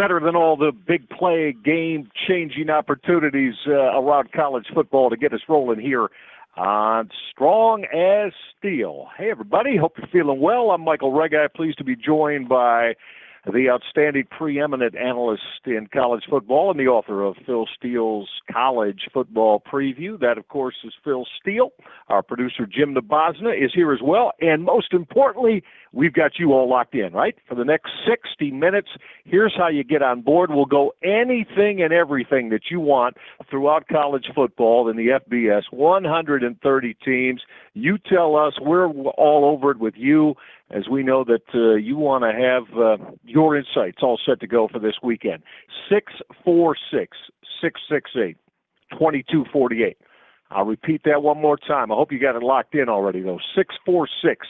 Better than all the big play, game changing opportunities uh, around college football to get us rolling here on Strong as Steele? Hey, everybody. Hope you're feeling well. I'm Michael Reghi. Pleased to be joined by the outstanding preeminent analyst in college football and the author of Phil Steele's College Football Preview. That, of course, is Phil Steele. Our producer, Jim Nabosna, is here as well. And most importantly, we've got you all locked in, right? For the next 60 minutes, here's how you get on board. We'll go anything and everything that you want throughout college football in the FBS. 130 teams. You tell us. We're all over it with you as we know that uh, you want to have uh, your insights all set to go for this weekend. 646 668 2248. I'll repeat that one more time. I hope you got it locked in already, though. 646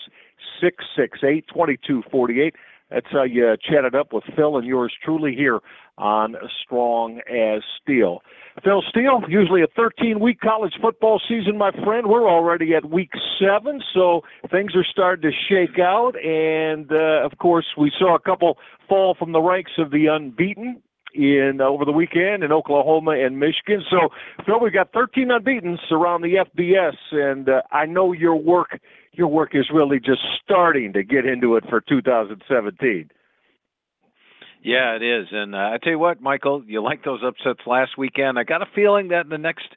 668 2248. That's how you chat it up with Phil and yours truly here on Strong as Steele. Phil Steele, usually a 13 week college football season, my friend. We're already at week seven, so things are starting to shake out. And uh, of course, we saw a couple fall from the ranks of the unbeaten in uh, over the weekend in Oklahoma and Michigan. So, Phil, we've got 13 unbeaten around the FBS, and uh, I know your work your work is really just starting to get into it for 2017. Yeah, it is. And uh, I tell you what, Michael, you like those upsets last weekend. I got a feeling that in the next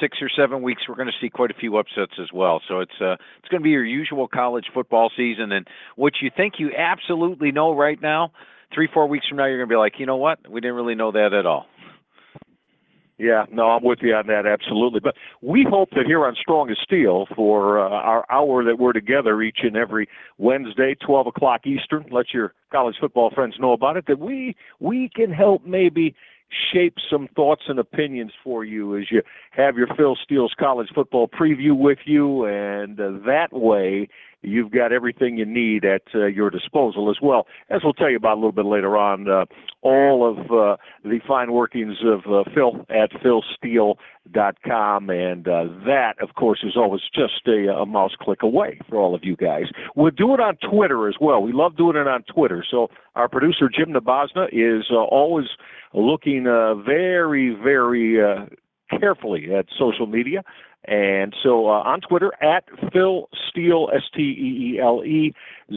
six or seven weeks we're going to see quite a few upsets as well. So it's uh, it's going to be your usual college football season, and what you think you absolutely know right now, three four weeks from now you're going to be like, you know what, we didn't really know that at all. Yeah, no, I'm with you on that, absolutely. But we hope that here on Strong as Steele, for uh, our hour that we're together each and every Wednesday, 12 o'clock Eastern, let your college football friends know about it, that we we can help maybe shape some thoughts and opinions for you as you have your Phil Steele's college football preview with you, and uh, that way you've got everything you need at uh, your disposal as well. As we'll tell you about a little bit later on, uh, all of uh, the fine workings of uh, Phil at philsteele.com, and uh, that, of course, is always just a, a mouse click away for all of you guys. We'll do it on Twitter as well. We love doing it on Twitter. So our producer Jim Nabosna is uh, always looking uh, very, very uh, carefully at social media. And so uh, on Twitter, at Phil Steele, S T E E L E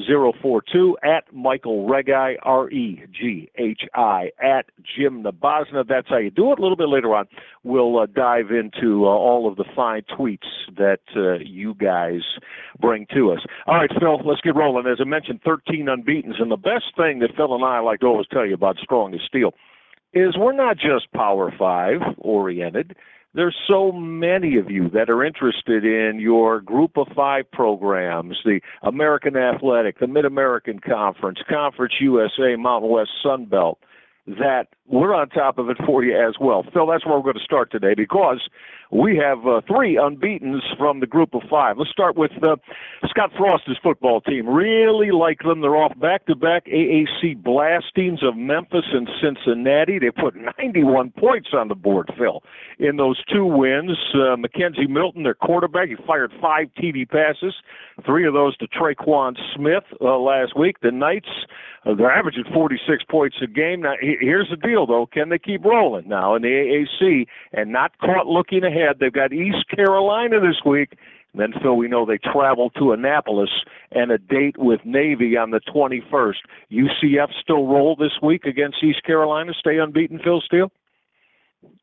042, at Michael Reghi, R E G H I, at Jim Nabosna. That's how you do it. A little bit later on, we'll uh, dive into uh, all of the fine tweets that uh, you guys bring to us. All right, Phil, let's get rolling. As I mentioned, 13 unbeatens. And the best thing that Phil and I like to always tell you about Strong as Steele is we're not just Power Five oriented. There's so many of you that are interested in your group of five programs, the American Athletic, the Mid American Conference, Conference USA, Mountain West Sun Belt that we're on top of it for you as well. Phil, that's where we're going to start today because we have uh, three unbeatens from the group of five. Let's start with uh, Scott Frost's football team. Really like them. They're off back-to-back AAC blastings of Memphis and Cincinnati. They put 91 points on the board, Phil, in those two wins. Uh, McKenzie Milton, their quarterback, he fired five TD passes, three of those to Tre'Quan Smith uh, last week. The Knights, uh, they're averaging 46 points a game. Now, here's the deal, though. Can they keep rolling now in the AAC and not caught looking ahead? They've got East Carolina this week. And then, Phil, we know they travel to Annapolis and a date with Navy on the 21st. UCF still roll this week against East Carolina, stay unbeaten, Phil Steele?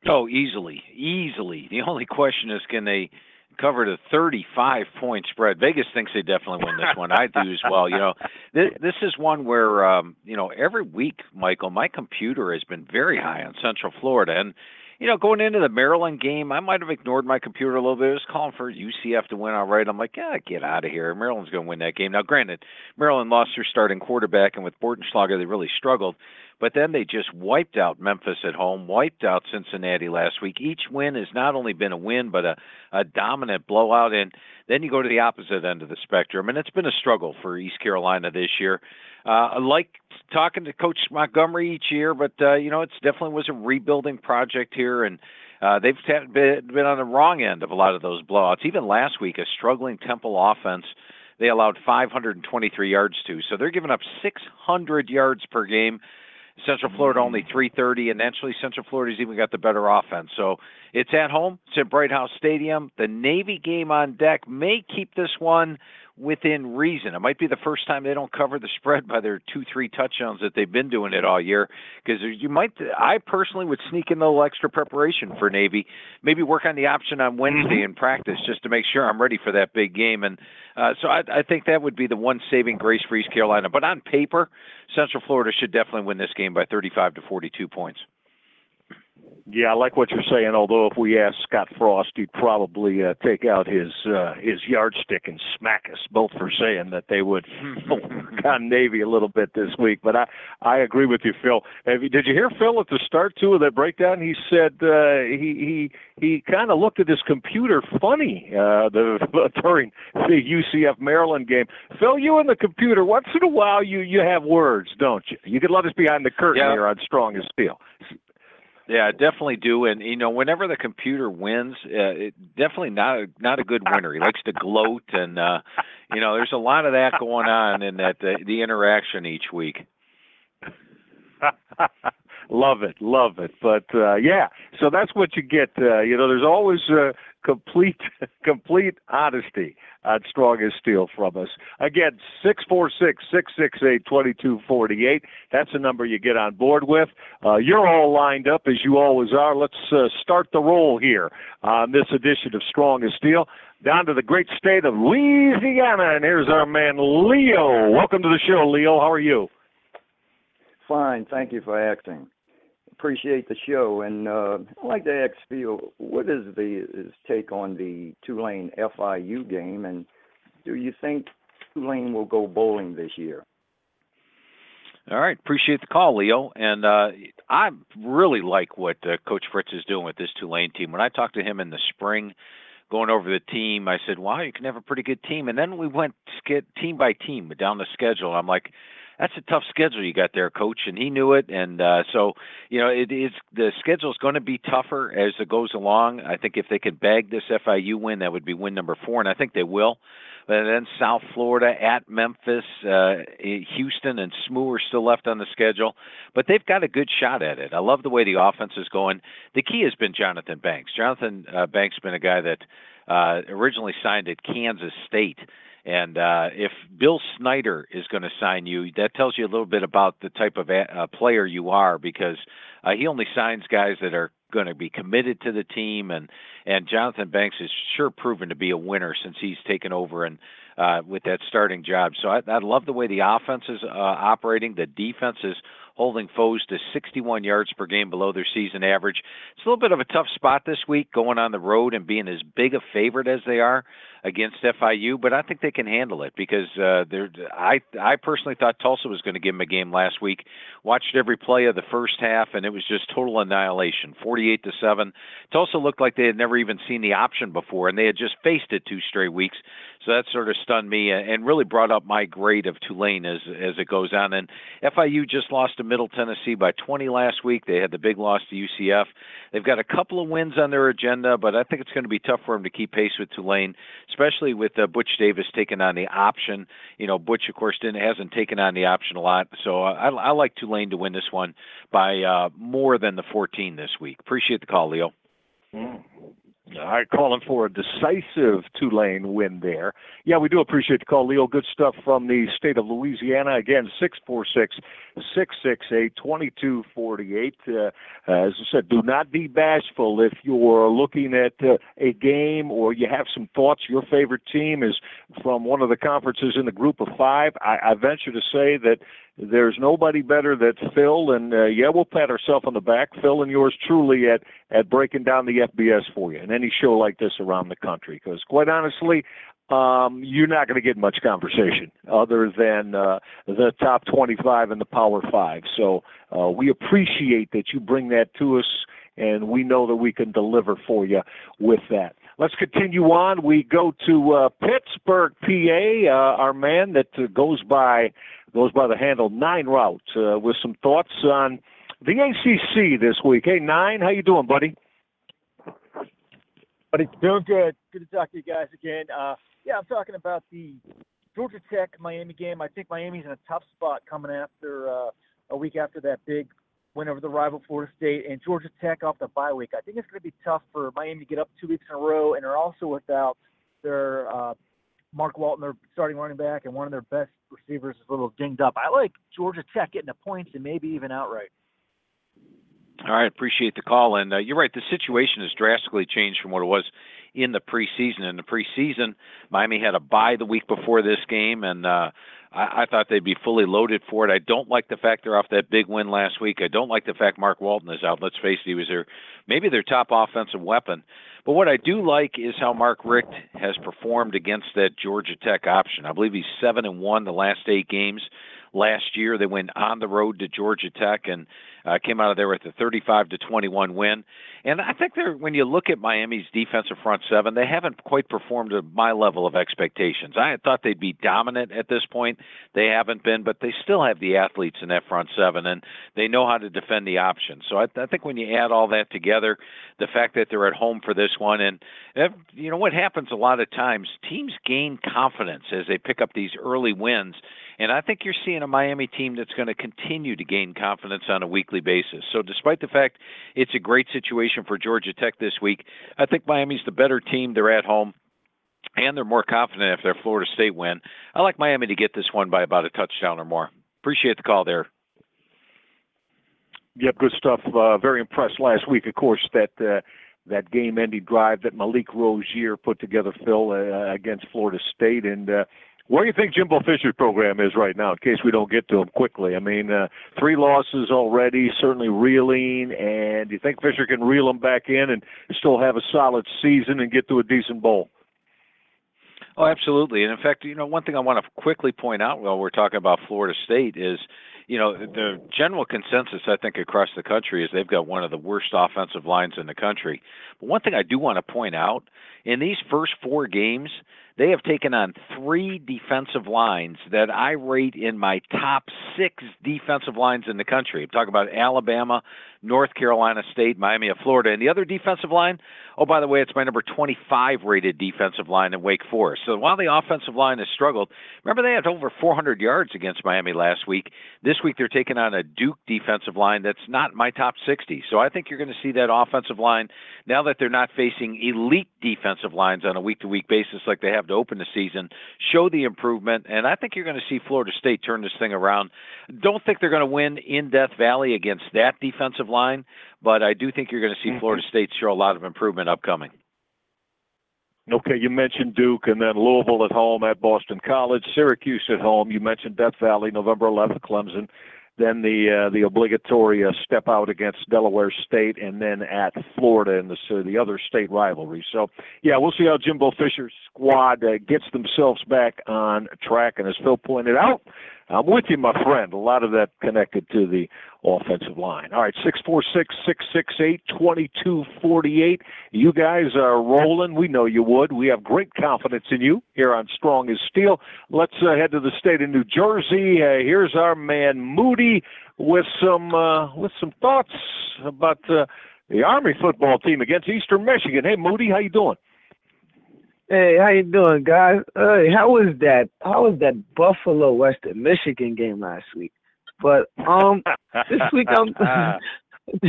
Oh, easily, easily. The only question is, can they cover a 35 point spread? Vegas thinks they definitely win this one. I do as well. You know, this, this is one where um, you know every week, Michael, my computer has been very high on Central Florida, and you know, going into the Maryland game, I might have ignored my computer a little bit. It was calling for UCF to win outright. I'm like, yeah, get out of here. Maryland's going to win that game. Now, granted, Maryland lost their starting quarterback, and with Bortenschlager, they really struggled. But then they just wiped out Memphis at home, wiped out Cincinnati last week. Each win has not only been a win, but a, a dominant blowout. And then you go to the opposite end of the spectrum, and it's been a struggle for East Carolina this year. Uh, I like talking to Coach Montgomery each year, but uh, you know it's definitely was a rebuilding project here, and uh, they've been, been on the wrong end of a lot of those blowouts. Even last week, a struggling Temple offense they allowed 523 yards to, so they're giving up 600 yards per game. Central Florida only 330, and actually Central Florida's even got the better offense. So it's at home. It's at Bright House Stadium. The Navy game on deck may keep this one within reason. It might be the first time they don't cover the spread by their two, three touchdowns that they've been doing it all year. Because you might, I personally would sneak in a little extra preparation for Navy. Maybe work on the option on Wednesday in practice just to make sure I'm ready for that big game. And uh, so I, I think that would be the one saving grace for East Carolina. But on paper, Central Florida should definitely win this game by 35 to 42 points. Yeah, I like what you're saying. Although if we ask Scott Frost, he'd probably uh, take out his uh, his yardstick and smack us both for saying that they would work on Navy a little bit this week. But I I agree with you, Phil. Have you, did you hear Phil at the start too of that breakdown? He said uh, he he he kind of looked at his computer funny uh, the during the UCF Maryland game. Phil, you and the computer. Once in a while, you you have words, don't you? You could let us behind the curtain Yeah. here on Strong as Steele. Yeah, definitely do. And you know, whenever the computer wins, uh, it definitely not a, not a good winner. He likes to gloat, and uh, you know, there's a lot of that going on in that the, the interaction each week. love it, love it. But uh, yeah, so that's what you get. Uh, you know, there's always uh, complete complete honesty on Strong as Steele from us. Again, six four six six six eight twenty two forty eight. That's the number you get on board with. Uh, you're all lined up as you always are. Let's uh, start the roll here on this edition of Strong as Steele. Down to the great state of Louisiana, and here's our man Leo. Welcome to the show, Leo. How are you? Fine, thank you for asking. Appreciate the show, and uh, I'd like to ask Phil, what is the his take on the Tulane FIU game, and do you think Tulane will go bowling this year? All right, appreciate the call, Leo. And uh, I really like what uh, Coach Fritz is doing with this Tulane team. When I talked to him in the spring, going over the team, I said, "Wow, you can have a pretty good team." And then we went sk- team by team down the schedule. I'm like, "That's a tough schedule you got there, Coach," and he knew it. And uh, so, you know, it is the schedule is going to be tougher as it goes along. I think if they could bag this FIU win, that would be win number four, and I think they will. And then South Florida at Memphis, uh, Houston, and SMU are still left on the schedule, but they've got a good shot at it. I love the way the offense is going. The key has been Jonathan Banks. Jonathan uh, Banks has been a guy that uh, originally signed at Kansas State. And uh, if Bill Snyder is going to sign you, that tells you a little bit about the type of a, uh, player you are because uh, he only signs guys that are going to be committed to the team. And and Jonathan Banks has sure proven to be a winner since he's taken over and uh, with that starting job. So I, I love the way the offense is uh, operating. The defense is holding foes to 61 yards per game below their season average. It's a little bit of a tough spot this week going on the road and being as big a favorite as they are against FIU, but I think they can handle it because uh, they're. I I personally thought Tulsa was going to give them a game last week. Watched every play of the first half, and it was just total annihilation, 48 to seven. Tulsa looked like they had never even seen the option before, and they had just faced it two straight weeks. So that sort of stunned me and really brought up my grade of Tulane as as it goes on. And FIU just lost to Middle Tennessee by 20 last week. They had the big loss to UCF. They've got a couple of wins on their agenda, but I think it's going to be tough for them to keep pace with Tulane especially with uh, Butch Davis taking on the option. You know, Butch, of course, didn't hasn't taken on the option a lot, so I, I like Tulane to win this one by uh, more than the 14 this week. Appreciate the call, Leo. Mm. Right, calling for a decisive Tulane win there. Yeah, we do appreciate the call, Leo. Good stuff from the state of Louisiana. Again, 646 668 2248. Uh, as I said, do not be bashful if you're looking at uh, a game or you have some thoughts. Your favorite team is from one of the conferences in the group of five. I, I venture to say that there's nobody better than Phil, and uh, yeah, we'll pat ourselves on the back, Phil, and yours truly at at breaking down the FBS for you in any show like this around the country. Because quite honestly, um, you're not going to get much conversation other than uh, the top 25 and the Power Five. So uh, we appreciate that you bring that to us, and we know that we can deliver for you with that. Let's continue on. We go to uh, Pittsburgh, PA. Uh, our man that uh, goes by goes by the handle Nine Route uh, with some thoughts on the ACC this week. Hey, Nine, how you doing, buddy? Buddy, doing good. Good to talk to you guys again. Uh, yeah, I'm talking about the Georgia Tech Miami game. I think Miami's in a tough spot coming after uh, a week after that big win over the rival Florida State and Georgia Tech off the bye week. I think it's going to be tough for Miami to get up two weeks in a row, and they're also without their uh, Mark Walton, their starting running back, and one of their best receivers is a little dinged up. I like Georgia Tech getting the points and maybe even outright. All right, appreciate the call. And uh, you're right, the situation has drastically changed from what it was in the preseason. In the preseason, Miami had a bye the week before this game, and uh, I, I thought they'd be fully loaded for it. I don't like the fact they're off that big win last week. I don't like the fact Mark Walton is out. Let's face it, he was their maybe their top offensive weapon. But what I do like is how Mark Richt has performed against that Georgia Tech option. I believe he's seven and one the last eight games. Last year, they went on the road to Georgia Tech and uh, came out of there with a 35 to 21 win. And I think they're when you look at Miami's defensive front seven, they haven't quite performed at my level of expectations. I thought they'd be dominant at this point. They haven't been, but they still have the athletes in that front seven, and they know how to defend the option. So I, I think when you add all that together, the fact that they're at home for this one, and you know what happens a lot of times, teams gain confidence as they pick up these early wins. And I think you're seeing a Miami team that's going to continue to gain confidence on a weekly basis. So, despite the fact it's a great situation for Georgia Tech this week, I think Miami's the better team. They're at home and they're more confident if their Florida State win. I like Miami to get this one by about a touchdown or more. Appreciate the call there. Yep, good stuff. Uh, very impressed last week, of course, that uh, that game-ending drive that Malik Rosier put together, Phil, uh, against Florida State, and uh, where do you think Jimbo Fisher's program is right now, in case we don't get to him quickly? I mean, uh, three losses already, certainly reeling, and do you think Fisher can reel them back in and still have a solid season and get to a decent bowl? Oh, absolutely. And in fact, you know, one thing I want to quickly point out while we're talking about Florida State is, you know, the general consensus I think across the country is they've got one of the worst offensive lines in the country. But one thing I do want to point out in these first four games, they have taken on three defensive lines that I rate in my top six defensive lines in the country. I'm talking about Alabama, North Carolina State, Miami of Florida. And the other defensive line, oh, by the way, it's my number 25 rated defensive line in Wake Forest. So while the offensive line has struggled, remember they had over 400 yards against Miami last week. This week they're taking on a Duke defensive line that's not my top 60. So I think you're going to see that offensive line, now that they're not facing elite defensive lines on a week to week basis like they have to open the season, show the improvement. And I think you're going to see Florida State turn this thing around. Don't think they're going to win in Death Valley against that defensive line, but I do think you're going to see mm-hmm. Florida State show a lot of improvement upcoming. Okay, you mentioned Duke and then Louisville at home at Boston College, Syracuse at home. You mentioned Death Valley, November 11th, Clemson. Then the uh, the obligatory uh, step out against Delaware State, and then at Florida in the so the other state rivalry. So yeah, we'll see how Jimbo Fisher's squad uh, gets themselves back on track. And as Phil pointed out, I'm with you, my friend. A lot of that connected to the offensive line. All right, six four six six six eight twenty two forty eight. You guys are rolling. We know you would. We have great confidence in you here on Strong as Steele. Let's uh, head to the state of New Jersey. Uh, here's our man Moody with some uh, with some thoughts about uh, the Army football team against Eastern Michigan. Hey, Moody, how you doing? Hey, how you doing, guys? Hey, how was that? How was that Buffalo Western Michigan game last week? But um, this week I'm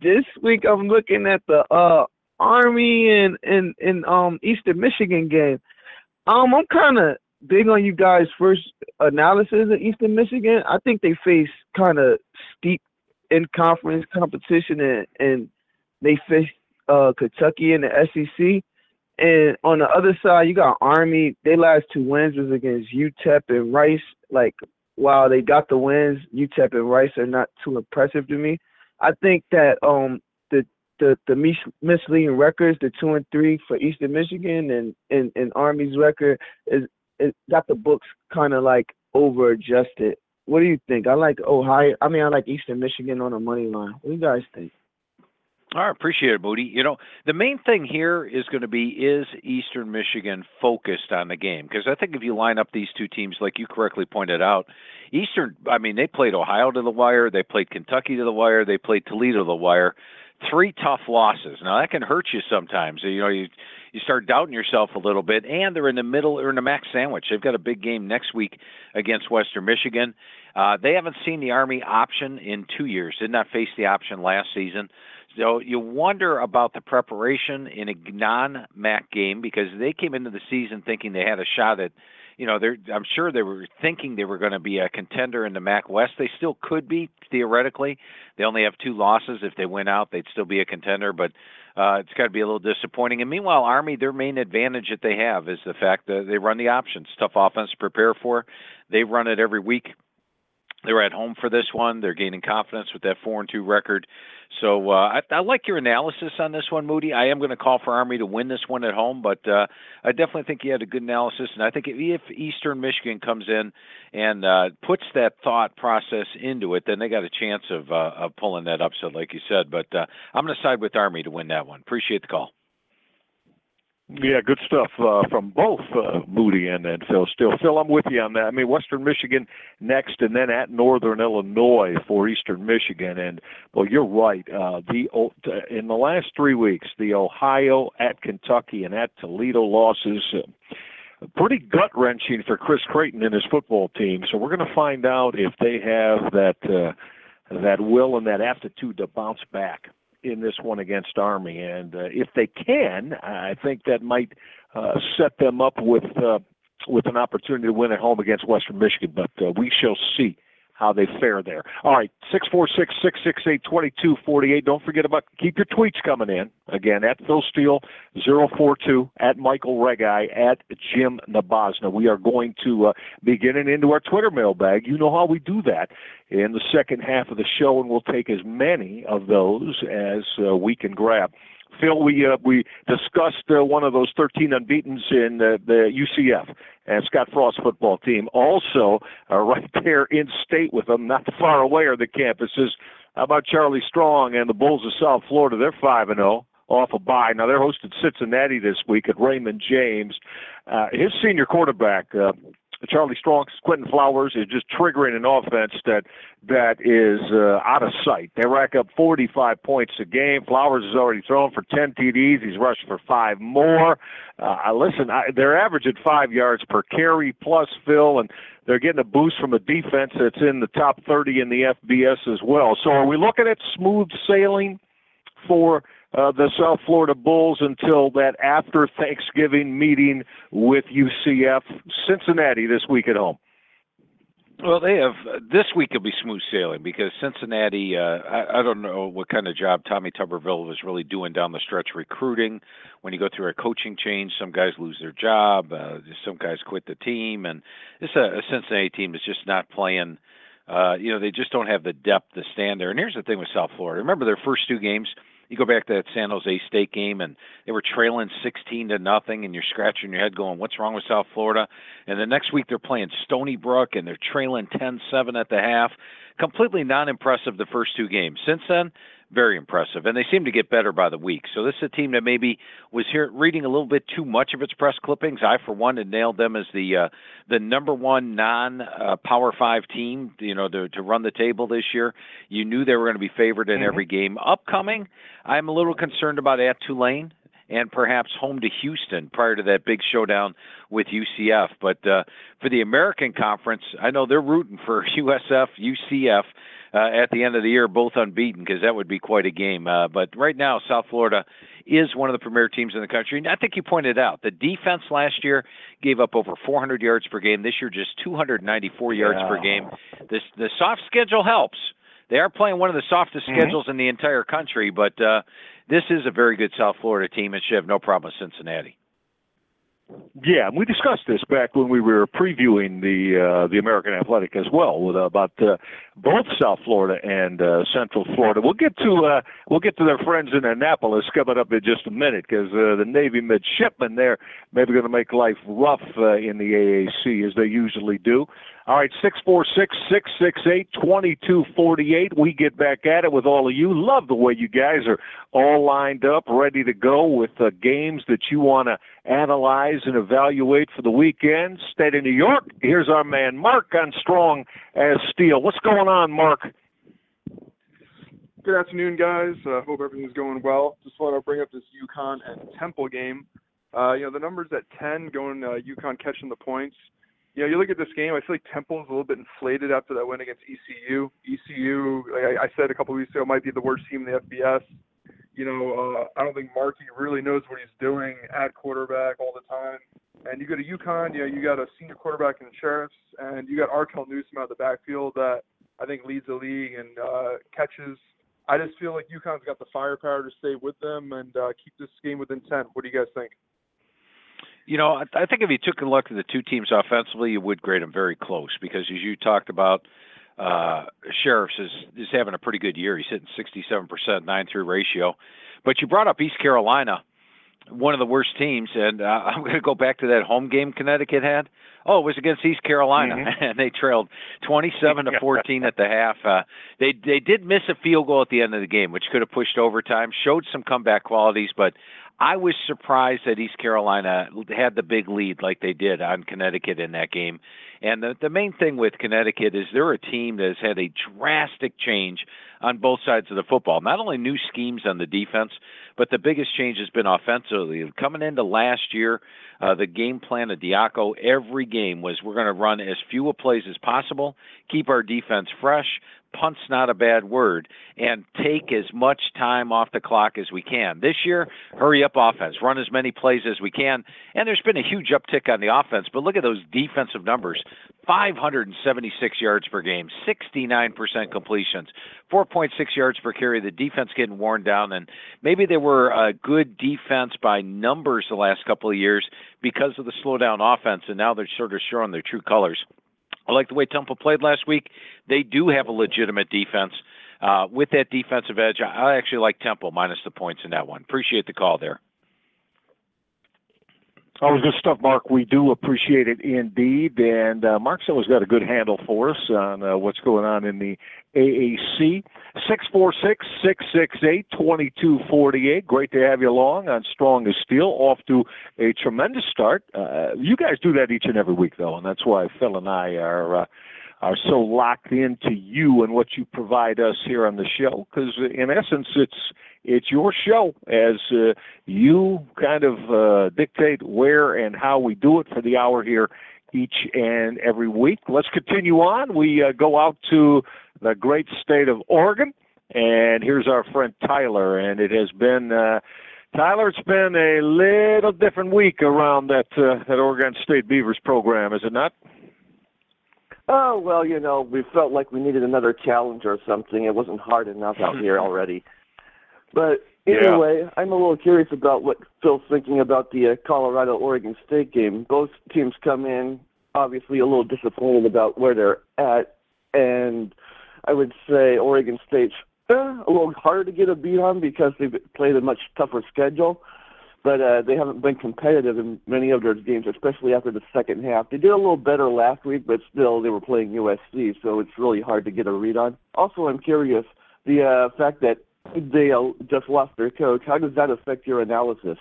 this week I'm looking at the uh Army and and and um Eastern Michigan game. Um, I'm kind of big on you guys' first analysis of Eastern Michigan. I think they face kind of steep in conference competition and and they face uh Kentucky in the SEC. And on the other side, you got Army. Their last two wins was against UTEP and Rice. Like, while they got the wins, UTEP and Rice are not too impressive to me. I think that um the the the mis- misleading records, the two and three for Eastern Michigan and and, and Army's record is it got the books kind of like over adjusted. What do you think? I like Ohio. I mean, I like Eastern Michigan on the money line. What do you guys think? I appreciate it, Moody. You know, the main thing here is going to be is Eastern Michigan focused on the game? Because I think if you line up these two teams, like you correctly pointed out, Eastern, I mean, they played Ohio to the wire, they played Kentucky to the wire, they played Toledo to the wire. Three tough losses. Now that can hurt you sometimes. You know, you you start doubting yourself a little bit, and they're in the middle or in the max sandwich. They've got a big game next week against Western Michigan. Uh, they haven't seen the Army option in two years. Did not face the option last season. So you wonder about the preparation in a non-MAC game because they came into the season thinking they had a shot at, you know, they're I'm sure they were thinking they were going to be a contender in the MAC West. They still could be theoretically. They only have two losses. If they win out, they'd still be a contender, but uh, it's got to be a little disappointing. And meanwhile, Army, their main advantage that they have is the fact that they run the options. Tough offense to prepare for. They run it every week. They're at home for this one. They're gaining confidence with that four and two record. So uh, I, I like your analysis on this one, Moody. I am going to call for Army to win this one at home, but uh, I definitely think you had a good analysis. And I think if, if Eastern Michigan comes in and uh, puts that thought process into it, then they got a chance of uh, of pulling that upset, like you said. But uh, I'm going to side with Army to win that one. Appreciate the call. Yeah, good stuff uh, from both uh, Moody and, and Phil. Still, Phil, I'm with you on that. I mean, Western Michigan next, and then at Northern Illinois for Eastern Michigan. And well, you're right. Uh, the in the last three weeks, the Ohio at Kentucky and at Toledo losses. Uh, pretty gut wrenching for Chris Creighton and his football team. So we're going to find out if they have that uh, that will and that aptitude to bounce back in this one against Army, and uh, if they can, I think that might uh, set them up with uh, with an opportunity to win at home against Western Michigan. But uh, we shall see how they fare there. All right, six four six six six eight twenty two forty eight. Don't forget about keep your tweets coming in again at Phil Steele zero four two at Michael Reghi at Jim Nabazna. We are going to uh, be getting into our Twitter mailbag. You know how we do that in the second half of the show, and we'll take as many of those as uh, we can grab. Phil, we uh, we discussed uh, one of those 13 unbeaten's in uh, the UCF and Scott Frost football team. Also, uh, right there in state with them, not far away are the campuses. How about Charlie Strong and the Bulls of South Florida? They're five and zero off a bye. Now they're hosted Cincinnati this week at Raymond James. Uh, his senior quarterback, uh, Charlie Strong, Quinton Flowers is just triggering an offense that that is uh, out of sight. They rack up 45 points a game. Flowers has already thrown for 10 TDs. He's rushed for five more. Uh, listen, I, they're averaging five yards per carry plus Phil, and they're getting a boost from a defense that's in the top 30 in the FBS as well. So, are we looking at smooth sailing for? Uh, the South Florida Bulls until that after Thanksgiving meeting with UCF Cincinnati this week at home. Well, they have this week. Will be smooth sailing because Cincinnati. Uh, I, I don't know what kind of job Tommy Tuberville was really doing down the stretch recruiting. When you go through a coaching change, some guys lose their job, uh, some guys quit the team, and this a, a Cincinnati team is just not playing Uh, you know, they just don't have the depth to stand there. And here's the thing with South Florida. Remember their first two games? You go back to that San Jose State game, and they were trailing 16 to nothing, and you're scratching your head going, "What's wrong with South Florida?" And the next week they're playing Stony Brook, and they're trailing 10-7 at the half. Completely non-impressive the first two games. Since then, very impressive, and they seem to get better by the week. So this is a team that maybe was here reading a little bit too much of its press clippings. I, for one, had nailed them as the uh, the number one non uh, Power Five team. You know, to to run the table this year. You knew they were going to be favored in Mhm. every game. Upcoming, I'm a little concerned about at Tulane and perhaps home to Houston prior to that big showdown with UCF. But uh, for the American Conference, I know they're rooting for USF, UCF uh, at the end of the year, both unbeaten, because that would be quite a game. Uh, but right now, South Florida is one of the premier teams in the country. And I think you pointed out the defense last year gave up over 400 yards per game. This year, just 294 yards per game. This the soft schedule helps. They are playing one of the softest Mhm. schedules in the entire country, but uh, this is a very good South Florida team, and should have no problem with Cincinnati. Yeah, and we discussed this back when we were previewing the uh, the American Athletic as well, with uh, about uh, both South Florida and uh, Central Florida. We'll get to uh, we'll get to their friends in Annapolis coming up in just a minute because uh, the Navy midshipmen there maybe going to make life rough uh, in the AAC as they usually do. All right, six four six six six eight twenty two forty eight. We get back at it with all of you. Love the way you guys are all lined up, ready to go with uh, games that you want to analyze and evaluate for the weekend. State of New York. Here's our man Mark on Strong as Steele. What's going on, Mark? Good afternoon, guys. Uh, hope everything's going well. Just want to bring up this UConn and Temple game. Uh, you know, the numbers at 10 going uh, UConn catching the points. You know, you look at this game, I feel like Temple's a little bit inflated after that win against ECU. ECU, like I, I said a couple weeks ago, might be the worst team in the FBS. You know, uh, I don't think Marchi really knows what he's doing at quarterback all the time. And you go to UConn, you know, you got a senior quarterback in the Shirreffs, and you got Arkeel Newsome out of the backfield that I think leads the league and uh, catches. I just feel like UConn's got the firepower to stay with them and uh, keep this game within 10. What do you guys think? You know, I I think if you took a look at the two teams offensively, you would grade them very close because, as you talked about, uh, Shirreffs is is having a pretty good year. He's hitting 67% nine through ratio. But you brought up East Carolina, one of the worst teams, and uh, I'm going to go back to that home game Connecticut had. Oh, it was against East Carolina, Mhm. and they trailed 27 to 14 at the half. Uh, they they did miss a field goal at the end of the game, which could have pushed overtime. Showed some comeback qualities, but I was surprised that East Carolina had the big lead like they did on Connecticut in that game. And the, the main thing with Connecticut is they're a team that has had a drastic change on both sides of the football. Not only new schemes on the defense, but the biggest change has been offensively. Coming into last year, uh, the game plan of Diaco every game was we're going to run as few plays as possible, keep our defense fresh, punt's not a bad word, and take as much time off the clock as we can. This year, hurry up offense, run as many plays as we can. And there's been a huge uptick on the offense, but look at those defensive numbers 576 yards per game, 69% completions, 4.6 yards per carry. The defense getting worn down, and maybe they were a good defense by numbers the last couple of years because of the slowdown offense, and now they're sort of showing their true colors. I like the way Temple played last week. They do have a legitimate defense. Uh, with that defensive edge, I actually like Temple minus the points in that one. Appreciate the call there. Always good stuff, Mark. We do appreciate it indeed. And uh, Mark's always got a good handle for us on uh, what's going on in the AAC. Six four six six six eight twenty two forty eight. Great to have you along on Strong as Steele. Off to a tremendous start. Uh, you guys do that each and every week, though, and that's why Phil and I are. Uh, are so locked into you and what you provide us here on the show because in essence it's it's your show as uh, you kind of uh, dictate where and how we do it for the hour here each and every week. Let's continue on. We uh, go out to the great state of Oregon, and here's our friend Tyler. And it has been uh, Tyler. It's been a little different week around that uh, that Oregon State Beavers program, is it not? Oh well, you know, we felt like we needed another challenge or something. It wasn't hard enough out here already. But Yeah. anyway, I'm a little curious about what Phil's thinking about the uh, Colorado Oregon State game. Both teams come in obviously a little disappointed about where they're at. and I would say Oregon State's eh, a little harder to get a beat on because they've played a much tougher schedule. But uh, they haven't been competitive in many of their games, especially after the second half. They did a little better last week, but still they were playing USC, so it's really hard to get a read on. Also, I'm curious the uh, fact that they uh, just lost their coach. How does that affect your analysis?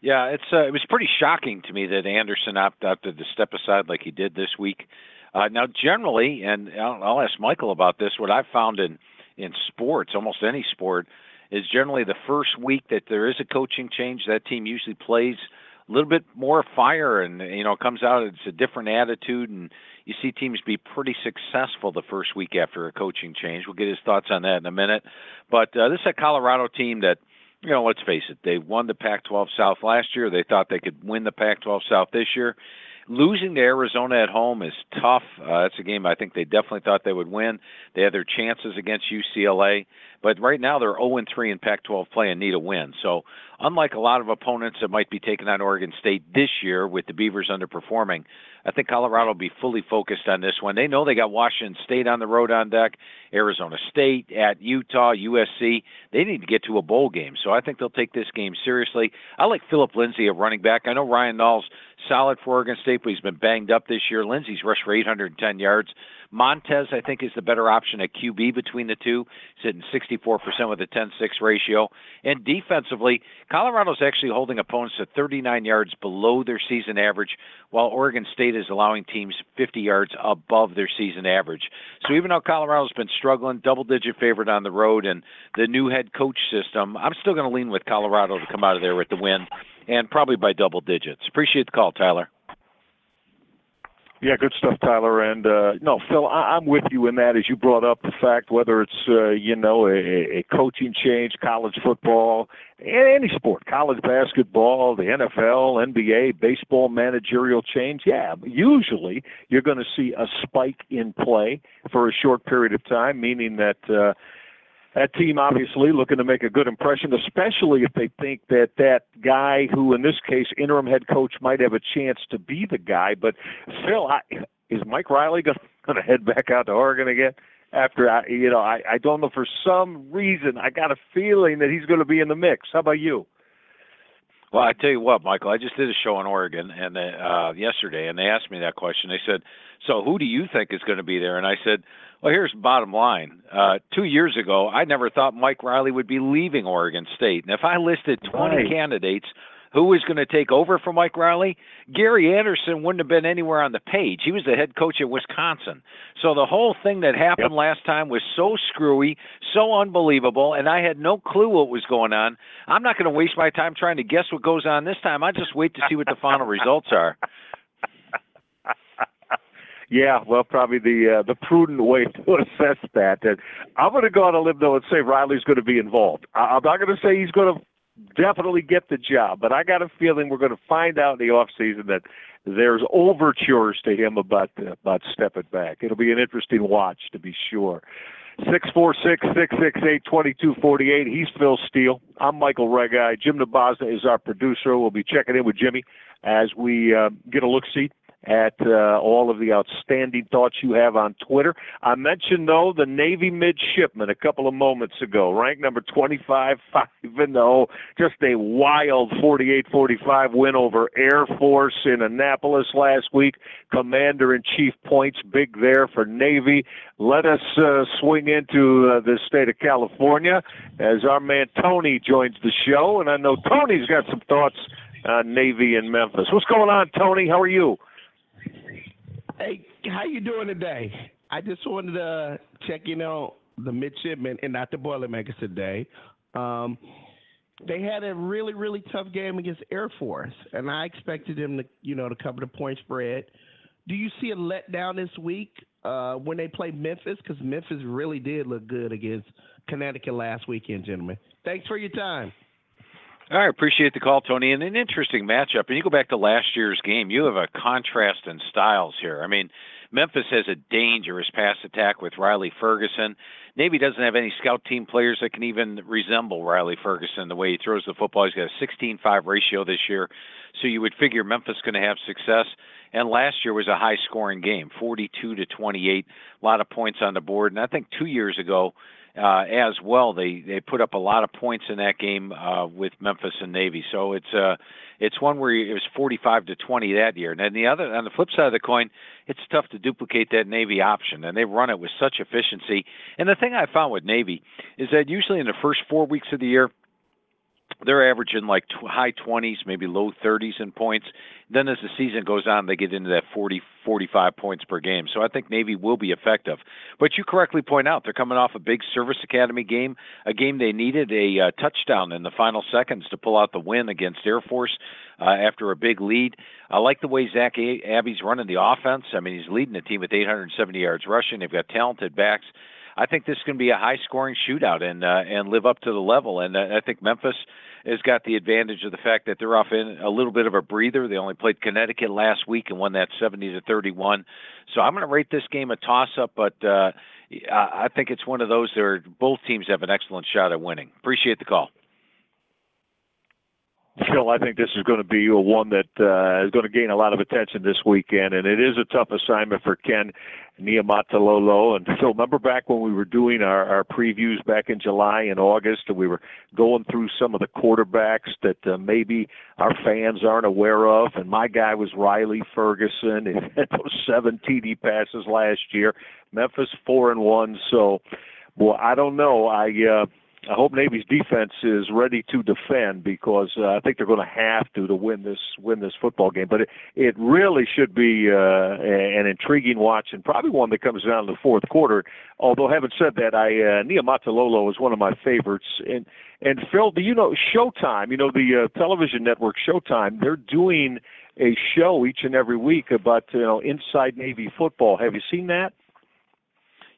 Yeah, it's uh, it was pretty shocking to me that Anderson opted, opted to step aside like he did this week. Uh, now, generally, and I'll, I'll ask Michael about this. What I've found in in sports, almost any sport, is generally the first week that there is a coaching change. That team usually plays a little bit more fire, and you know comes out. It's a different attitude, and you see teams be pretty successful the first week after a coaching change. We'll get his thoughts on that in a minute. But uh, this is a Colorado team that you know, let's face it, they won the Pac 12 South last year. They thought they could win the Pac 12 South this year. Losing to Arizona at home is tough. Uh, that's a game I think they definitely thought they would win. They had their chances against UCLA, but right now they're 0 3 in Pac 12 play and need a win. So, unlike a lot of opponents that might be taking on Oregon State this year with the Beavers underperforming, I think Colorado will be fully focused on this one. They know they got Washington State on the road on deck, Arizona State at Utah, USC. They need to get to a bowl game. So I think they'll take this game seriously. I like Phillip Lindsay, a running back. I know Ryan Nall's solid for Oregon State, but he's been banged up this year. Lindsay's rushed for 810 yards. Montez, I think, is the better option at QB between the two. He's hitting 64% with a 10 6 ratio. And defensively, Colorado's actually holding opponents to 39 yards below their season average, while Oregon State is allowing teams 50 yards above their season average. So even though Colorado's been struggling, double digit favorite on the road, and the new head coach system, I'm still going to lean with Colorado to come out of there with the win, and probably by double digits. Appreciate the call, Tyler. Yeah, good stuff, Tyler. And uh, no, Phil, I, I'm with you in that. As you brought up the fact, whether it's uh, you know a, a coaching change, college football, any sport, college basketball, the NFL, NBA, baseball, managerial change. Yeah, usually you're going to see a spike in play for a short period of time, meaning that. Uh, that team obviously looking to make a good impression, especially if they think that that guy, who in this case interim head coach, might have a chance to be the guy. But Phil, I, is Mike Riley going to head back out to Oregon again? After I, you know, I, I don't know for some reason I got a feeling that he's going to be in the mix. How about you? Well, I tell you what, Michael, I just did a show in Oregon and uh, yesterday, and they asked me that question. They said, "So who do you think is going to be there?" And I said, "Well, here's the bottom line. Uh, two years ago, I never thought Mike Riley would be leaving Oregon State, and if I listed 20 Right. candidates." Who was going to take over for Mike Riley? Gary Anderson wouldn't have been anywhere on the page. He was the head coach at Wisconsin. So the whole thing that happened last time was so screwy, so unbelievable, and I had no clue what was going on. I'm not going to waste my time trying to guess what goes on this time. I just wait to see what the final results are. Yeah, well, probably the uh, the prudent way to assess that. And I'm going to go on a limb though and say Riley's going to be involved. I- I'm not going to say he's going to definitely get the job, but I got a feeling we're going to find out in the off season that there's overtures to him about uh, about stepping back. It'll be an interesting watch to be sure. Six four six six six eight twenty two forty eight. He's Phil Steele. I'm Michael Reghi. Jim Nabazda is our producer. We'll be checking in with Jimmy as we uh, get a look see at uh, all of the outstanding thoughts you have on Twitter. I mentioned though the Navy midshipman a couple of moments ago, ranked number 25, 5 and 0, just a wild 48-45 win over Air Force in Annapolis last week. Commander in Chief points big there for Navy. Let us uh, swing into uh, the state of California as our man Tony joins the show, and I know Tony's got some thoughts on Navy and Memphis. What's going on, Tony? How are you? Hey, how you doing today? I just wanted to check in on the midshipmen and not the Boilermakers today. Um, they had a really, really tough game against Air Force, and I expected them to, you know, to cover the point spread. Do you see a letdown this week uh, when they play Memphis? Because Memphis really did look good against Connecticut last weekend, gentlemen. Thanks for your time. Right, appreciate the call, Tony. And an interesting matchup. And you go back to last year's game, you have a contrast in styles here. I mean, Memphis has a dangerous pass attack with Riley Ferguson. Navy doesn't have any scout team players that can even resemble Riley Ferguson the way he throws the football. He's got a 16-5 ratio this year, so you would figure Memphis going to have success. And last year was a high scoring game, 42 to 28, a lot of points on the board. And I think two years ago, uh, as well. They they put up a lot of points in that game uh, with Memphis and Navy. So it's uh it's one where it was 45 to 20 that year. And then the other on the flip side of the coin, it's tough to duplicate that Navy option, and they run it with such efficiency. And the thing I found with Navy is that usually in the first four weeks of the year they're averaging like tw- high 20s, maybe low 30s in points. Then as the season goes on, they get into that 40, 45 points per game. So I think Navy will be effective. But you correctly point out they're coming off a big Service Academy game, a game they needed a uh, touchdown in the final seconds to pull out the win against Air Force uh, after a big lead. I like the way Zach a- Abey's running the offense. I mean, he's leading the team with 870 yards rushing. They've got talented backs. I think this is going to be a high scoring shootout and uh, and live up to the level. And uh, I think Memphis has got the advantage of the fact that they're off in a little bit of a breather. They only played Connecticut last week and won that 70 to 31. So I'm going to rate this game a toss up, but uh, I think it's one of those where both teams have an excellent shot at winning. Appreciate the call. Phil, I think this is going to be a one that uh, is going to gain a lot of attention this weekend, and it is a tough assignment for Ken Niumatalolo. And Phil, remember back when we were doing our, our previews back in July and August, and we were going through some of the quarterbacks that uh, maybe our fans aren't aware of, and my guy was Riley Ferguson. He had those seven TD passes last year. Memphis four and one. So, well, I don't know. I. Uh, I hope Navy's defense is ready to defend because uh, I think they're going to have to to win this win this football game. But it, it really should be uh, an intriguing watch and probably one that comes down to the fourth quarter. Although having said that, I uh, Niumatalolo is one of my favorites. And and Phil, do you know Showtime? You know the uh, television network Showtime. They're doing a show each and every week about you know inside Navy football. Have you seen that?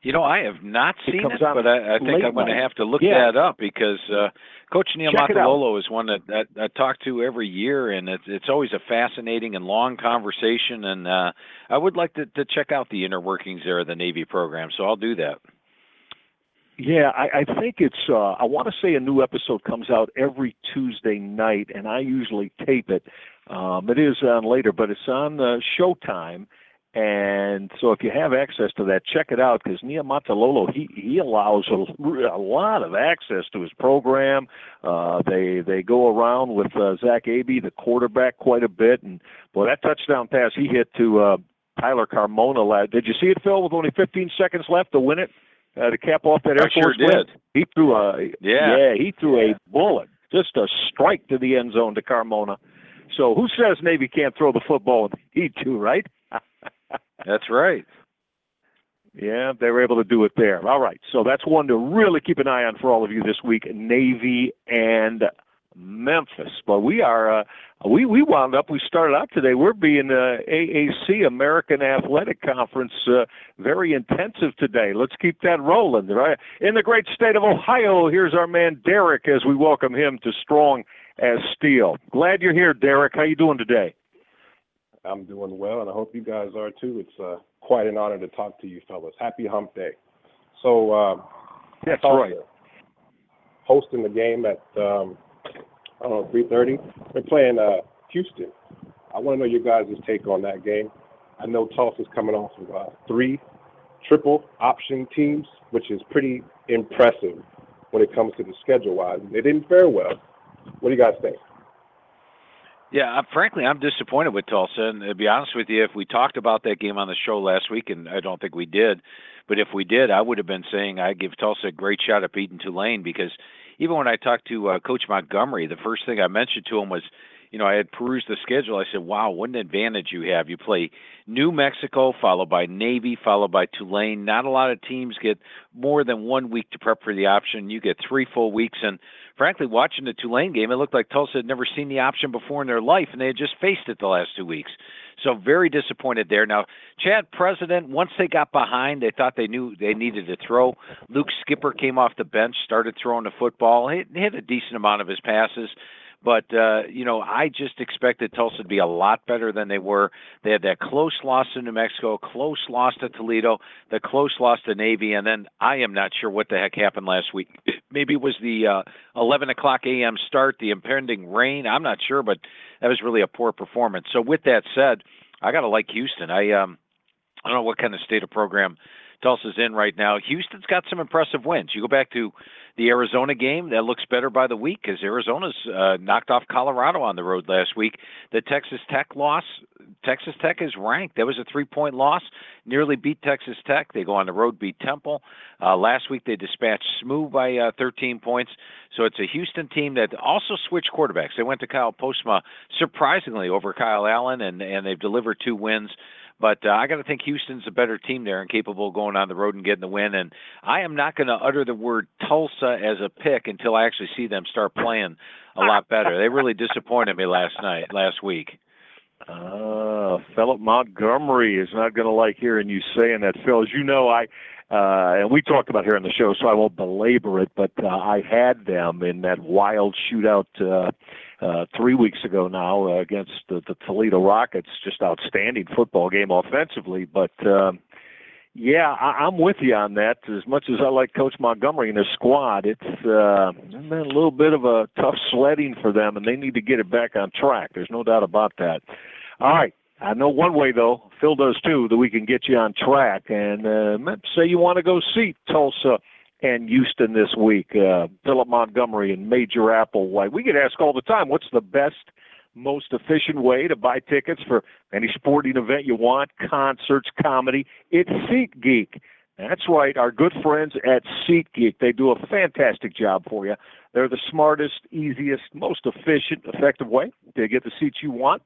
You know, I have not seen comes it, but I, I think I'm going to have to look Yeah. that up because uh, Coach Neil Check. Matalolo is one that, that I talk to every year, and it's, it's always a fascinating and long conversation. And uh, I would like to, to check out the inner workings there of the Navy program, so I'll do that. Yeah, I, I think it's. Uh, I want to say a new episode comes out every Tuesday night, and I usually tape it. Um, it is on later, but it's on uh, Showtime, and so if you have access to that, check it out because Niumatalolo he he allows a, a lot of access to his program. Uh, they they go around with uh, Zach Abey, the quarterback, quite a bit, and boy, that touchdown pass he hit to uh, Tyler Carmona. lad. Did you see it, Phil? With only 15 seconds left to win it, uh, to cap off that I Air sure Force win. did. He threw a Yeah. yeah he threw a bullet, just a strike to the end zone to Carmona. So who says Navy can't throw the football? He too, right? That's right. Yeah, they were able to do it there. All right, so that's one to really keep an eye on for all of you this week: Navy and Memphis. But we are uh, we we wound up. We started out today. We're being uh, AAC American Athletic Conference uh, very intensive today. Let's keep that rolling. Right in the great state of Ohio. Here's our man Derek as we welcome him to Strong as Steele. Glad you're here, Derek. How you doing today? I'm doing well, and I hope you guys are too. It's uh, quite an honor to talk to you, fellas. Happy Hump Day. So, uh, That's right. Hosting the game at um, I don't know 3:30. They're playing uh, Houston. I want to know your guys' take on that game. I know Tulsa's coming off of uh, three triple option teams, which is pretty impressive when it comes to the schedule wise. They didn't fare well. What do you guys think? Yeah, frankly, I'm disappointed with Tulsa. And to be honest with you, if we talked about that game on the show last week, and I don't think we did, but if we did, I would have been saying I give Tulsa a great shot at beating Tulane because even when I talked to uh, Coach Montgomery, the first thing I mentioned to him was, you know, I had perused the schedule. I said, "Wow, what an advantage you have! You play New Mexico, followed by Navy, followed by Tulane. Not a lot of teams get more than one week to prep for the option. You get three full weeks, and frankly, watching the Tulane game, it looked like Tulsa had never seen the option before in their life, and they had just faced it the last two weeks. So very disappointed there. Now, Chad President, once they got behind, they thought they knew they needed to throw. Luke Skipper came off the bench, started throwing the football, hit, hit a decent amount of his passes. But uh, you know, I just expected Tulsa to be a lot better than they were. They had that close loss to New Mexico, close loss to Toledo, the close loss to Navy, and then I am not sure what the heck happened last week. Maybe it was the uh, 11 o'clock a.m. start, the impending rain. I'm not sure, but that was really a poor performance. So with that said, I got to like Houston. I um, I don't know what kind of state of program Tulsa's in right now. Houston's got some impressive wins. You go back to the Arizona game, that looks better by the week because Arizona's uh, knocked off Colorado on the road last week. The Texas Tech loss, Texas Tech is ranked. That was a three point loss, nearly beat Texas Tech. They go on the road, beat Temple. Uh, last week they dispatched SMU by uh, 13 points. So it's a Houston team that also switched quarterbacks. They went to Kyle Postma surprisingly over Kyle Allen, and, and they've delivered two wins. But uh, I got to think Houston's a better team there and capable of going on the road and getting the win. And I am not going to utter the word Tulsa as a pick until I actually see them start playing a lot better. They really disappointed me last night, last week. Uh, Philip Montgomery is not going to like hearing you saying that, Phil. As you know, I uh, and we talked about here on the show, so I won't belabor it. But uh, I had them in that wild shootout uh, uh, three weeks ago now uh, against the, the Toledo Rockets. Just outstanding football game offensively, but. Um, yeah, I, I'm with you on that. As much as I like Coach Montgomery and his squad, it's uh, been a little bit of a tough sledding for them, and they need to get it back on track. There's no doubt about that. All right, I know one way though, Phil does too, that we can get you on track. And uh, say you want to go see Tulsa and Houston this week, uh, Philip Montgomery and Major Applewhite. We get asked all the time, what's the best most efficient way to buy tickets for any sporting event you want, concerts, comedy. It's SeatGeek. That's right, our good friends at SeatGeek. They do a fantastic job for you. They're the smartest, easiest, most efficient, effective way to get the seats you want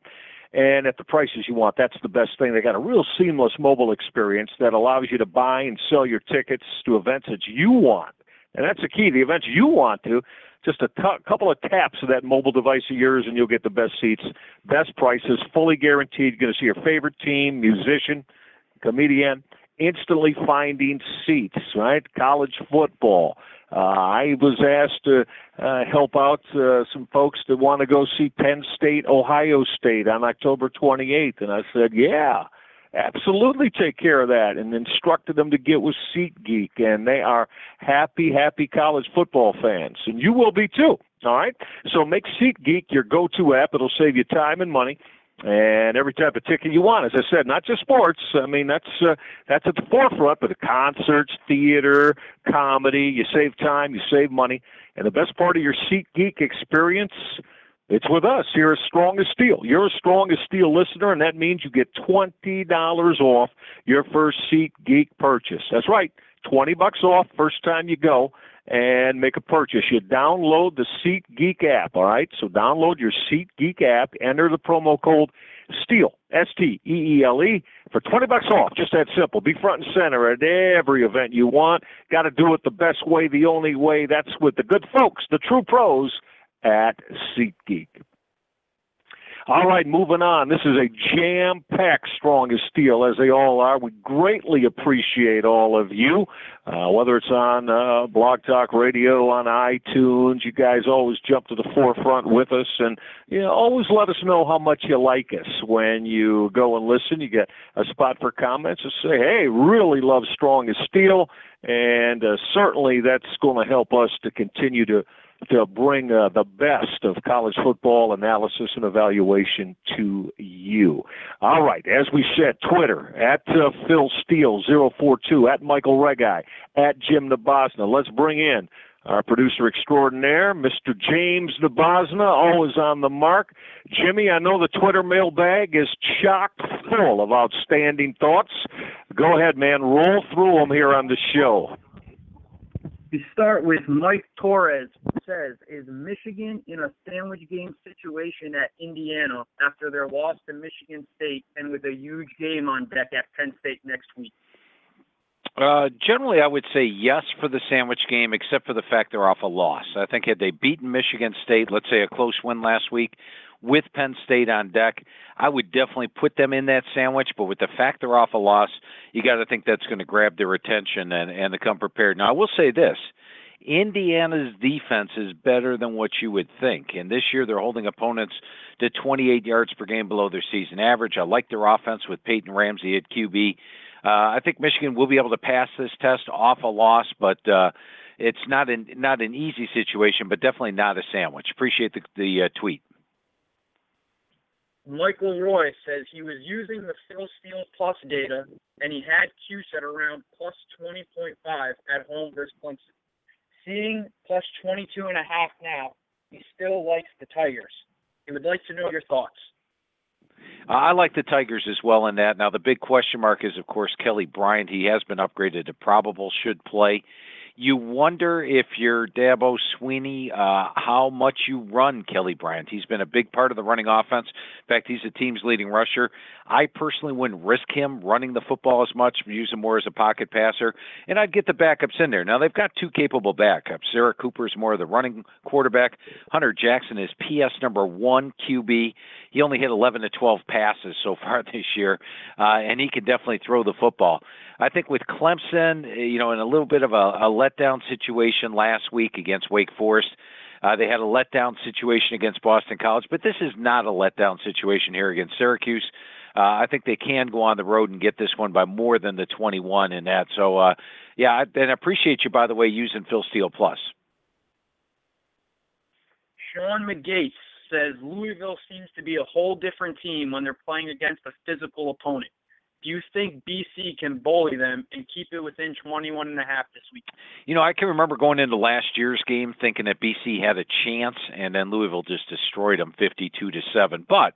and at the prices you want. That's the best thing. They got a real seamless mobile experience that allows you to buy and sell your tickets to events that you want. And that's the key. The events you want to just a t- couple of taps of that mobile device of yours, and you'll get the best seats, best prices, fully guaranteed. You're going to see your favorite team, musician, comedian, instantly finding seats, right? College football. Uh, I was asked to uh, help out uh, some folks that want to go see Penn State, Ohio State on October 28th, and I said, yeah absolutely take care of that and instructed them to get with SeatGeek. And they are happy happy college football fans. And you will be too all right? So make SeatGeek your go-to app. It'll save you time and money and every type of ticket you want as i said not just sports i mean that's uh, that's at the forefront but the concerts theater comedy you save time you save money and the best part of your SeatGeek experience it's with us here at Strong as Steele. You're a Strong as Steele listener, and that means you get $20 off your first Seat Geek purchase. That's right, 20 bucks off first time you go and make a purchase. You download the Seat Geek app, all right? So download your Seat Geek app, enter the promo code STEEL, S T E E L E, for 20 bucks off. Just that simple. Be front and center at every event you want. Got to do it the best way, the only way. That's with the good folks, the true pros at SeatGeek. All right, moving on. This is a jam packed strong as Steele, as they all are. We greatly appreciate all of you, uh, whether it's on uh, Blog Talk Radio, on iTunes. You guys always jump to the forefront with us, and you know, always let us know how much you like us when you go and listen. You get a spot for comments and say, hey, really love strong as Steele. And uh, certainly that's going to help us to continue to to bring uh, the best of college football analysis and evaluation to you. All right, as we said, Twitter at uh, Phil Steele 042 at Michael Reghi at Jim Nabosna. Let's bring in our producer extraordinaire, Mr. James Nabosna, always on the mark. Jimmy, I know the Twitter mailbag is chock full of outstanding thoughts. Go ahead, man. Roll through them here on the show. We start with Mike Torres says, is Michigan in a sandwich game situation at Indiana after their loss to Michigan State and with a huge game on deck at Penn State next week? Uh, generally, I would say yes for the sandwich game, except for the fact they're off a loss. I think had they beaten Michigan State, let's say a close win last week, with Penn State on deck, I would definitely put them in that sandwich. But with the fact they're off a loss, you got to think that's going to grab their attention and and to come prepared. Now, I will say this: Indiana's defense is better than what you would think, and this year they're holding opponents to 28 yards per game below their season average. I like their offense with Peyton Ramsey at QB. Uh, I think Michigan will be able to pass this test off a loss, but. Uh, it's not an not an easy situation, but definitely not a sandwich. Appreciate the the uh, tweet. Michael Roy says he was using the Phil Steele plus data and he had Cuse at around plus 20.5 at home versus Clemson. Seeing plus 22 and a half now, he still likes the Tigers. He would like to know your thoughts. Uh, I like the Tigers as well in that. Now, the big question mark is, of course, Kelly Bryant. He has been upgraded to probable, should play. You wonder if you're Dabo Swinney, uh, how much you run Kelly Bryant. He's been a big part of the running offense. In fact, he's the team's leading rusher. I personally wouldn't risk him running the football as much, use him more as a pocket passer, and I'd get the backups in there. Now, they've got two capable backups. Zerrick Cooper is more of the running quarterback. Hunter Jackson is PS number one QB. He only hit 11 to 12 passes so far this year, uh, and he can definitely throw the football. I think with Clemson, you know, in a little bit of a, a letdown situation last week against Wake Forest, uh, they had a letdown situation against Boston College, but this is not a letdown situation here against Syracuse. Uh, I think they can go on the road and get this one by more than the 21 in that. So, uh, yeah, and I appreciate you, by the way, using Phil Steele Plus. Sean McGates says Louisville seems to be a whole different team when they're playing against a physical opponent. Do you think BC can bully them and keep it within 21 and a half this week? You know, I can remember going into last year's game thinking that BC had a chance, and then Louisville just destroyed them 52 to seven. But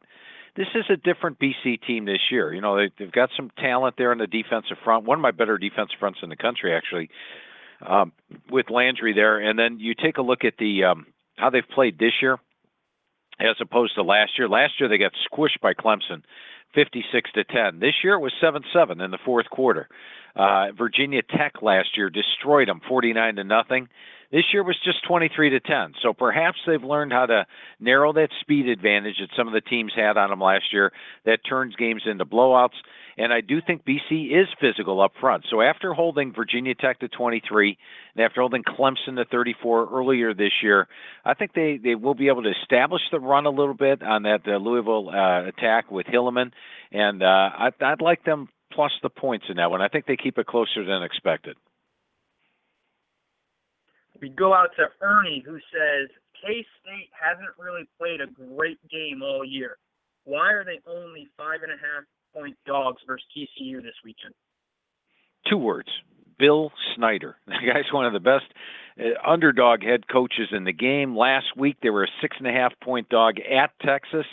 this is a different BC team this year. You know, they, they've got some talent there on the defensive front. One of my better defensive fronts in the country, actually, um, with Landry there. And then you take a look at the um, how they've played this year as opposed to last year. Last year they got squished by Clemson. 56 to 10. This year it was 7-7 in the fourth quarter. Uh, Virginia Tech last year destroyed them 49 to nothing. This year was just 23 to 10. So perhaps they've learned how to narrow that speed advantage that some of the teams had on them last year that turns games into blowouts. And I do think BC is physical up front. So after holding Virginia Tech to 23 and after holding Clemson to 34 earlier this year, I think they, they will be able to establish the run a little bit on that uh, Louisville uh, attack with Hilliman. And uh, I, I'd like them plus the points in that one. I think they keep it closer than expected. We go out to Ernie, who says K State hasn't really played a great game all year. Why are they only five and a half point dogs versus TCU this weekend? Two words. Bill Snyder. The guy's one of the best uh, underdog head coaches in the game. Last week they were a six and a half point dog at Texas.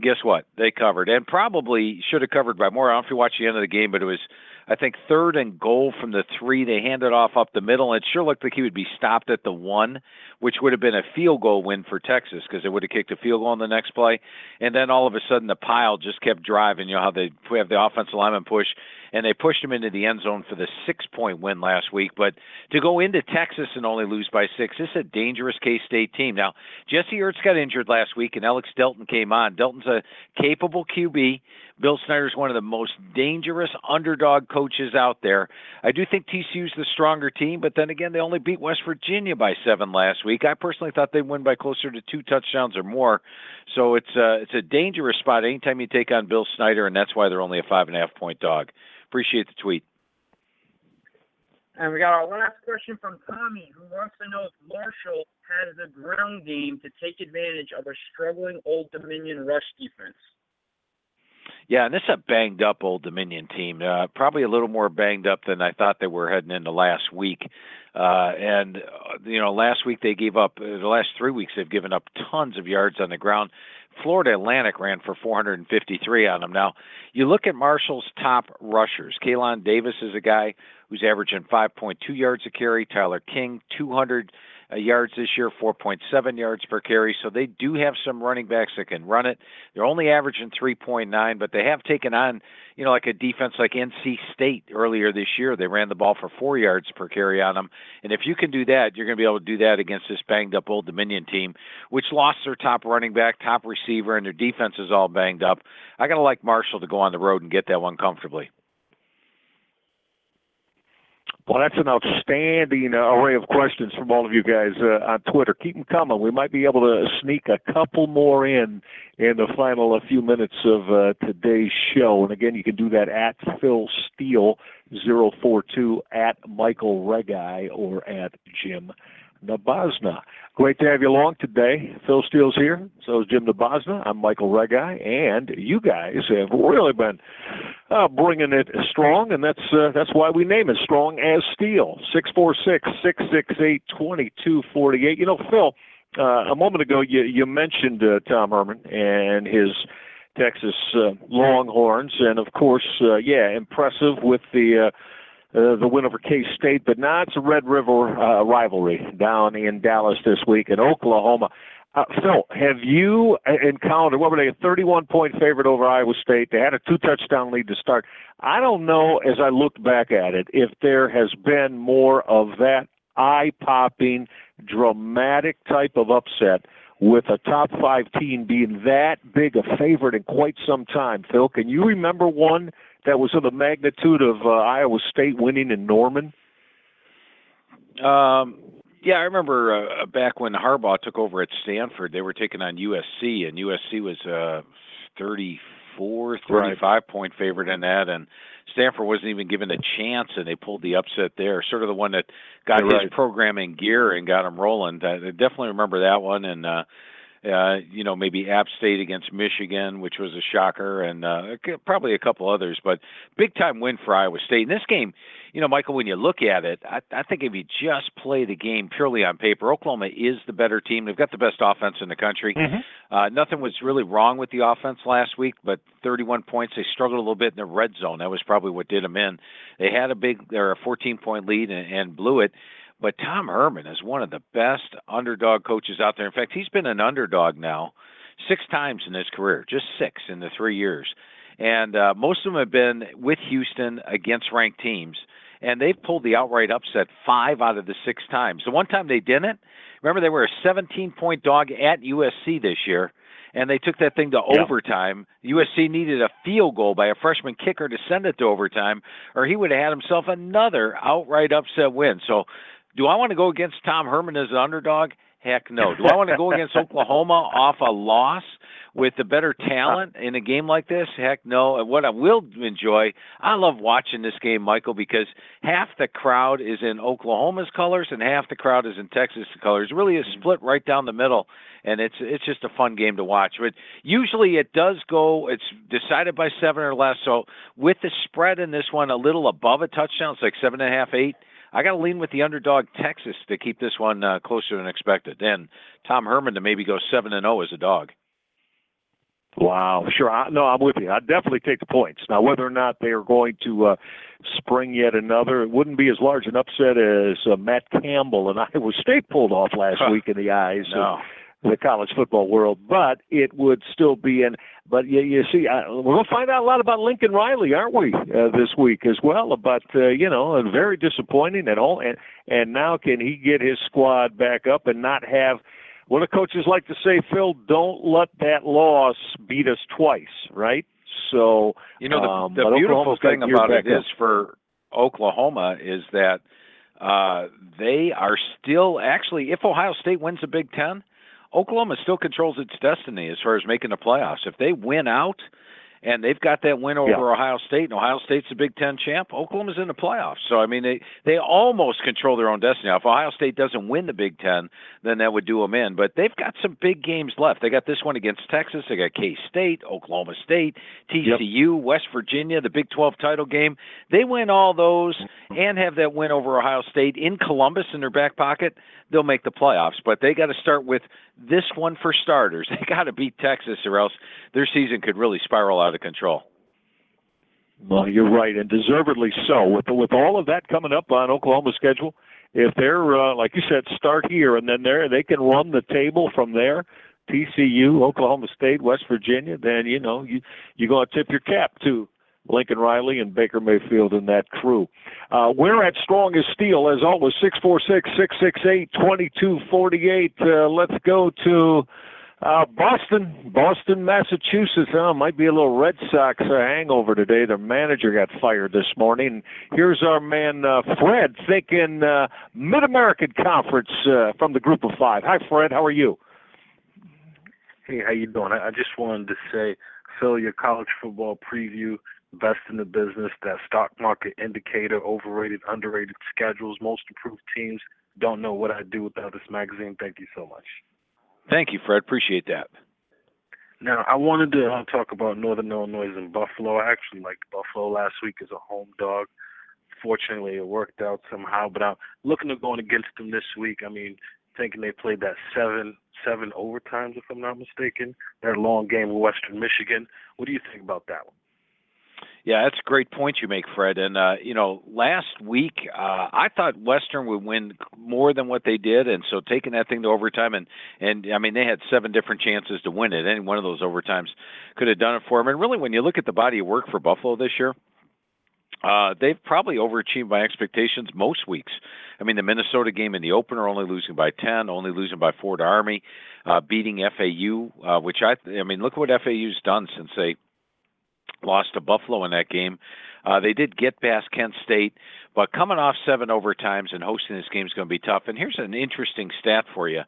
Guess what? They covered and probably should have covered by more. I don't know if you watched the end of the game, but it was I think third and goal from the three. They handed off up the middle. and It sure looked like he would be stopped at the one, which would have been a field goal win for Texas because they would have kicked a field goal on the next play. And then all of a sudden the pile just kept driving. You know how they have the offensive lineman push, and they pushed him into the end zone for the six point win last week. But to go into Texas and only lose by six, this is a dangerous K State team. Now Jesse Ertz got injured last week, and Alex Delton came on. Delton's a capable QB. Bill Snyder's one of the most dangerous underdog coaches out there. I do think TCU's the stronger team, but then again, they only beat West Virginia by seven last week. I personally thought they'd win by closer to two touchdowns or more. So it's a, uh, it's a dangerous spot anytime you take on Bill Snyder, and that's why they're only a five and a half point dog. Appreciate the tweet. And we got our last question from Tommy, who wants to know if Marshall has a ground game to take advantage of a struggling Old Dominion rush defense. Yeah, and this is a banged up Old Dominion team. Uh, probably a little more banged up than I thought they were heading into last week. Uh, and uh, you know, last week they gave up. The last three weeks they've given up tons of yards on the ground. Florida Atlantic ran for 453 on them. Now, you look at Marshall's top rushers. Keion Davis is a guy who's averaging 5.2 yards a carry. Tyler King, 200 uh, yards this year, 4.7 yards per carry. So they do have some running backs that can run it. They're only averaging 3.9, but they have taken on, you know, like a defense like NC State earlier this year. They ran the ball for four yards per carry on them. And if you can do that, you're going to be able to do that against this banged up Old Dominion team, which lost their top running back, top receiver, and their defense is all banged up. I got to like Marshall to go on the road and get that one comfortably. Well, that's an outstanding uh, array of questions from all of you guys uh, on Twitter. Keep them coming. We might be able to sneak a couple more in in the final few minutes of uh, today's show. And again, you can do that at Phil Steele 042 at Michael Reghi or at Jim Nabazna. Great to have you along today. Phil Steele's here. So is Jim Nabazna. I'm Michael Reghi, and you guys have really been uh, bringing it strong, and that's uh, that's why we name it Strong as Steele. Six four six six six eight twenty two forty eight. You know, Phil. Uh, a moment ago, you you mentioned uh, Tom Herman and his Texas uh, Longhorns, and of course, uh, yeah, impressive with the. Uh, uh, the win over K State, but now it's a Red River uh, rivalry down in Dallas this week in Oklahoma. Uh, Phil, have you encountered what were they a 31 point favorite over Iowa State? They had a two touchdown lead to start. I don't know as I looked back at it if there has been more of that eye popping, dramatic type of upset with a top five team being that big a favorite in quite some time. Phil, can you remember one that was of the magnitude of uh, Iowa State winning in Norman? Um, yeah, I remember uh, back when Harbaugh took over at Stanford, they were taking on USC, and USC was uh, 34, 35 right. point favorite in that, and Stanford wasn't even given a chance, and they pulled the upset there. Sort of the one that got You're his right. program in gear and got him rolling. I definitely remember that one, and uh, uh, you know, maybe App State against Michigan, which was a shocker, and uh, probably a couple others. But big time win for Iowa State. In this game, you know, Michael, when you look at it, I, I think if you just play the game purely on paper, Oklahoma is the better team. They've got the best offense in the country. Mm-hmm. Uh, nothing was really wrong with the offense last week, but 31 points. They struggled a little bit in the red zone. That was probably what did them in. They had a big, they're a 14 point lead and, and blew it. But Tom Herman is one of the best underdog coaches out there. In fact, he's been an underdog now six times in his career, just six in the three years. And uh, most of them have been with Houston against ranked teams. And they've pulled the outright upset five out of the six times. The one time they didn't, remember they were a 17 point dog at USC this year and they took that thing to Yeah. overtime. USC needed a field goal by a freshman kicker to send it to overtime, or he would have had himself another outright upset win. So, do I want to go against Tom Herman as an underdog? Heck no. Do I want to go against Oklahoma off a loss with the better talent in a game like this? Heck no. And what I will enjoy, I love watching this game, Michael, because half the crowd is in Oklahoma's colors and half the crowd is in Texas colors. It really is mm-hmm. split right down the middle, and it's it's just a fun game to watch. But usually it does go. It's decided by seven or less. So with the spread in this one a little above a touchdown, it's like seven and a half, eight. I got to lean with the underdog Texas to keep this one uh, closer than expected. And Tom Herman to maybe go seven and zero as a dog. Wow, sure. I, no, I'm with you. I'd definitely take the points. Now, whether or not they are going to uh, spring yet another, it wouldn't be as large an upset as uh, Matt Campbell and Iowa State pulled off last Huh. week in the eyes No. of the college football world. But it would still be in. But you, you see, uh, we're going to find out a lot about Lincoln Riley, aren't we, uh, this week as well? But uh, you know, and very disappointing at all. And and now can he get his squad back up and not have what the coaches like to say, Phil, don't let that loss beat us twice, right? So You know, the, um, the beautiful thing about it up. is for Oklahoma is that uh, they are still actually, if Ohio State wins the Big Ten, Oklahoma still controls its destiny as far as making the playoffs. If they win out and they've got that win over Yeah. Ohio State, and Ohio State's the Big Ten champ, Oklahoma's in the playoffs. So I mean, they they almost control their own destiny. Now, if Ohio State doesn't win the Big Ten, then that would do them in. But they've got some big games left. They got this one against Texas. They got K State, Oklahoma State, TCU, West Virginia, the Big 12 title game. They win all those and have that win over Ohio State in Columbus in their back pocket. They'll make the playoffs, but they got to start with this one for starters. They got to beat Texas, or else their season could really spiral out of control. Well, you're right, and deservedly so. With with all of that coming up on Oklahoma's schedule, if they're uh, like you said, start here and then there, they can run the table from there. TCU, Oklahoma State, West Virginia. Then you know you you're going to tip your cap to Lincoln Riley and Baker Mayfield and that crew. Uh, we're at Strong as Steele as always. Six four six six six eight twenty two forty eight. Uh, let's go to. Uh, Boston, Boston, Massachusetts. Uh, might be a little Red Sox uh, hangover today. Their manager got fired this morning. Here's our man uh, Fred thinking uh, Mid American Conference uh, from the Group of Five. Hi, Fred. How are you? Hey, how you doing? I, I just wanted to say, Phil, your college football preview best in the business, that stock market indicator, overrated, underrated schedules, most improved teams. Don't know what I'd do without this magazine. Thank you so much. Thank you, Fred. Appreciate that. Now, I wanted to uh, talk about Northern Illinois and Buffalo. I actually liked Buffalo last week as a home dog. Fortunately, it worked out somehow, but I'm looking at going against them this week. I mean, thinking they played that seven seven overtimes, if I'm not mistaken. That long game with Western Michigan. What do you think about that one? Yeah, that's a great point you make, Fred. And uh, you know, last week uh, I thought Western would win more than what they did, and so taking that thing to overtime and and I mean they had seven different chances to win it. Any one of those overtimes could have done it for them. And really, when you look at the body of work for Buffalo this year, uh, they've probably overachieved my expectations most weeks. I mean, the Minnesota game in the opener, only losing by 10, only losing by four to Army, uh, beating FAU, uh, which I, I mean, look at what FAU's done since they lost to Buffalo in that game. Uh, they did get past Kent State, but coming off seven overtimes and hosting this game is going to be tough. And here's an interesting stat for you.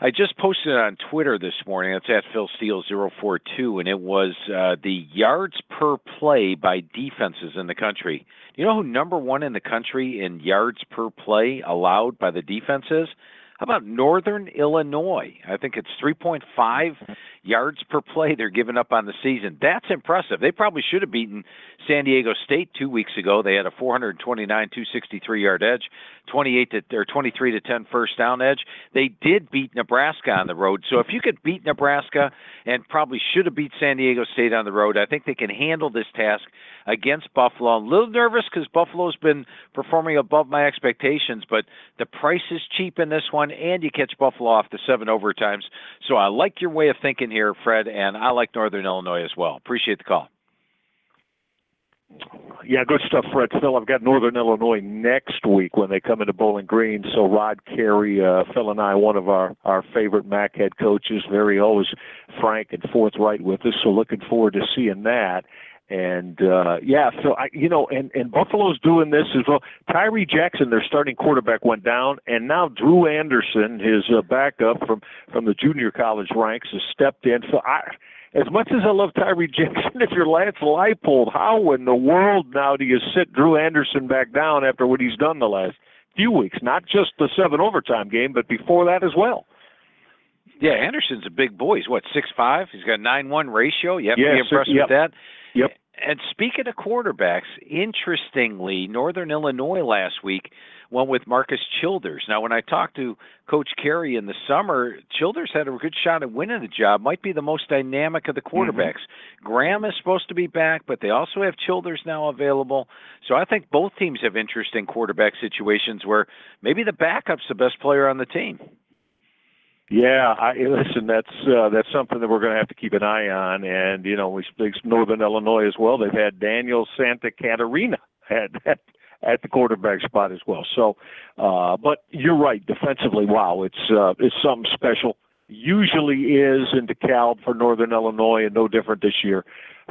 I just posted on Twitter this morning. It's at Phil Steele 042, and it was uh, the yards per play by defenses in the country. You know who number one in the country in yards per play allowed by the defenses? How about Northern Illinois? I think it's 3.5 yards per play they're giving up on the season. That's impressive. They probably should have beaten San Diego State two weeks ago. They had a 429, 263 yard edge, 28 to or 23 to 10 first down edge. They did beat Nebraska on the road. So if you could beat Nebraska and probably should have beat San Diego State on the road, I think they can handle this task against Buffalo. I'm a little nervous because Buffalo's been performing above my expectations, but the price is cheap in this one, and you catch Buffalo off the seven overtimes. So I like your way of thinking here, Fred, and I like Northern Illinois as well. Appreciate the call. Yeah, good stuff, Fred. Phil, I've got Northern Illinois next week when they come into Bowling Green. So Rod Carey, uh, Phil and I, one of our our favorite MAC head coaches, very always frank and forthright with us. So looking forward to seeing that. And uh yeah, so I you know, and and Buffalo's doing this as well. Tyree Jackson, their starting quarterback, went down, and now Drew Anderson, his uh, backup from from the junior college ranks, has stepped in. So I as much as I love Tyree Jackson, if you're Lance Leipold, how in the world now do you sit Drew Anderson back down after what he's done the last few weeks? Not just the seven overtime game, but before that as well. Yeah, Anderson's a big boy. He's what six five. He's got a nine one ratio. You have to be impressed yep. with that. Yep. And speaking of quarterbacks, interestingly, Northern Illinois last week went with Marcus Childers. Now, when I talked to Coach Carey in the summer, Childers had a good shot at winning the job. Might be the most dynamic of the mm-hmm. quarterbacks. Graham is supposed to be back, but they also have Childers now available. So I think both teams have interesting quarterback situations where maybe the backup's the best player on the team. Yeah, I listen. That's uh, that's something that we're going to have to keep an eye on. And you know, we speak Northern Illinois as well. They've had Daniel Santacaterina at at, at the quarterback spot as well. So, uh, but you're right. Defensively, wow, it's uh, it's something special. Usually is in DeKalb for Northern Illinois, and no different this year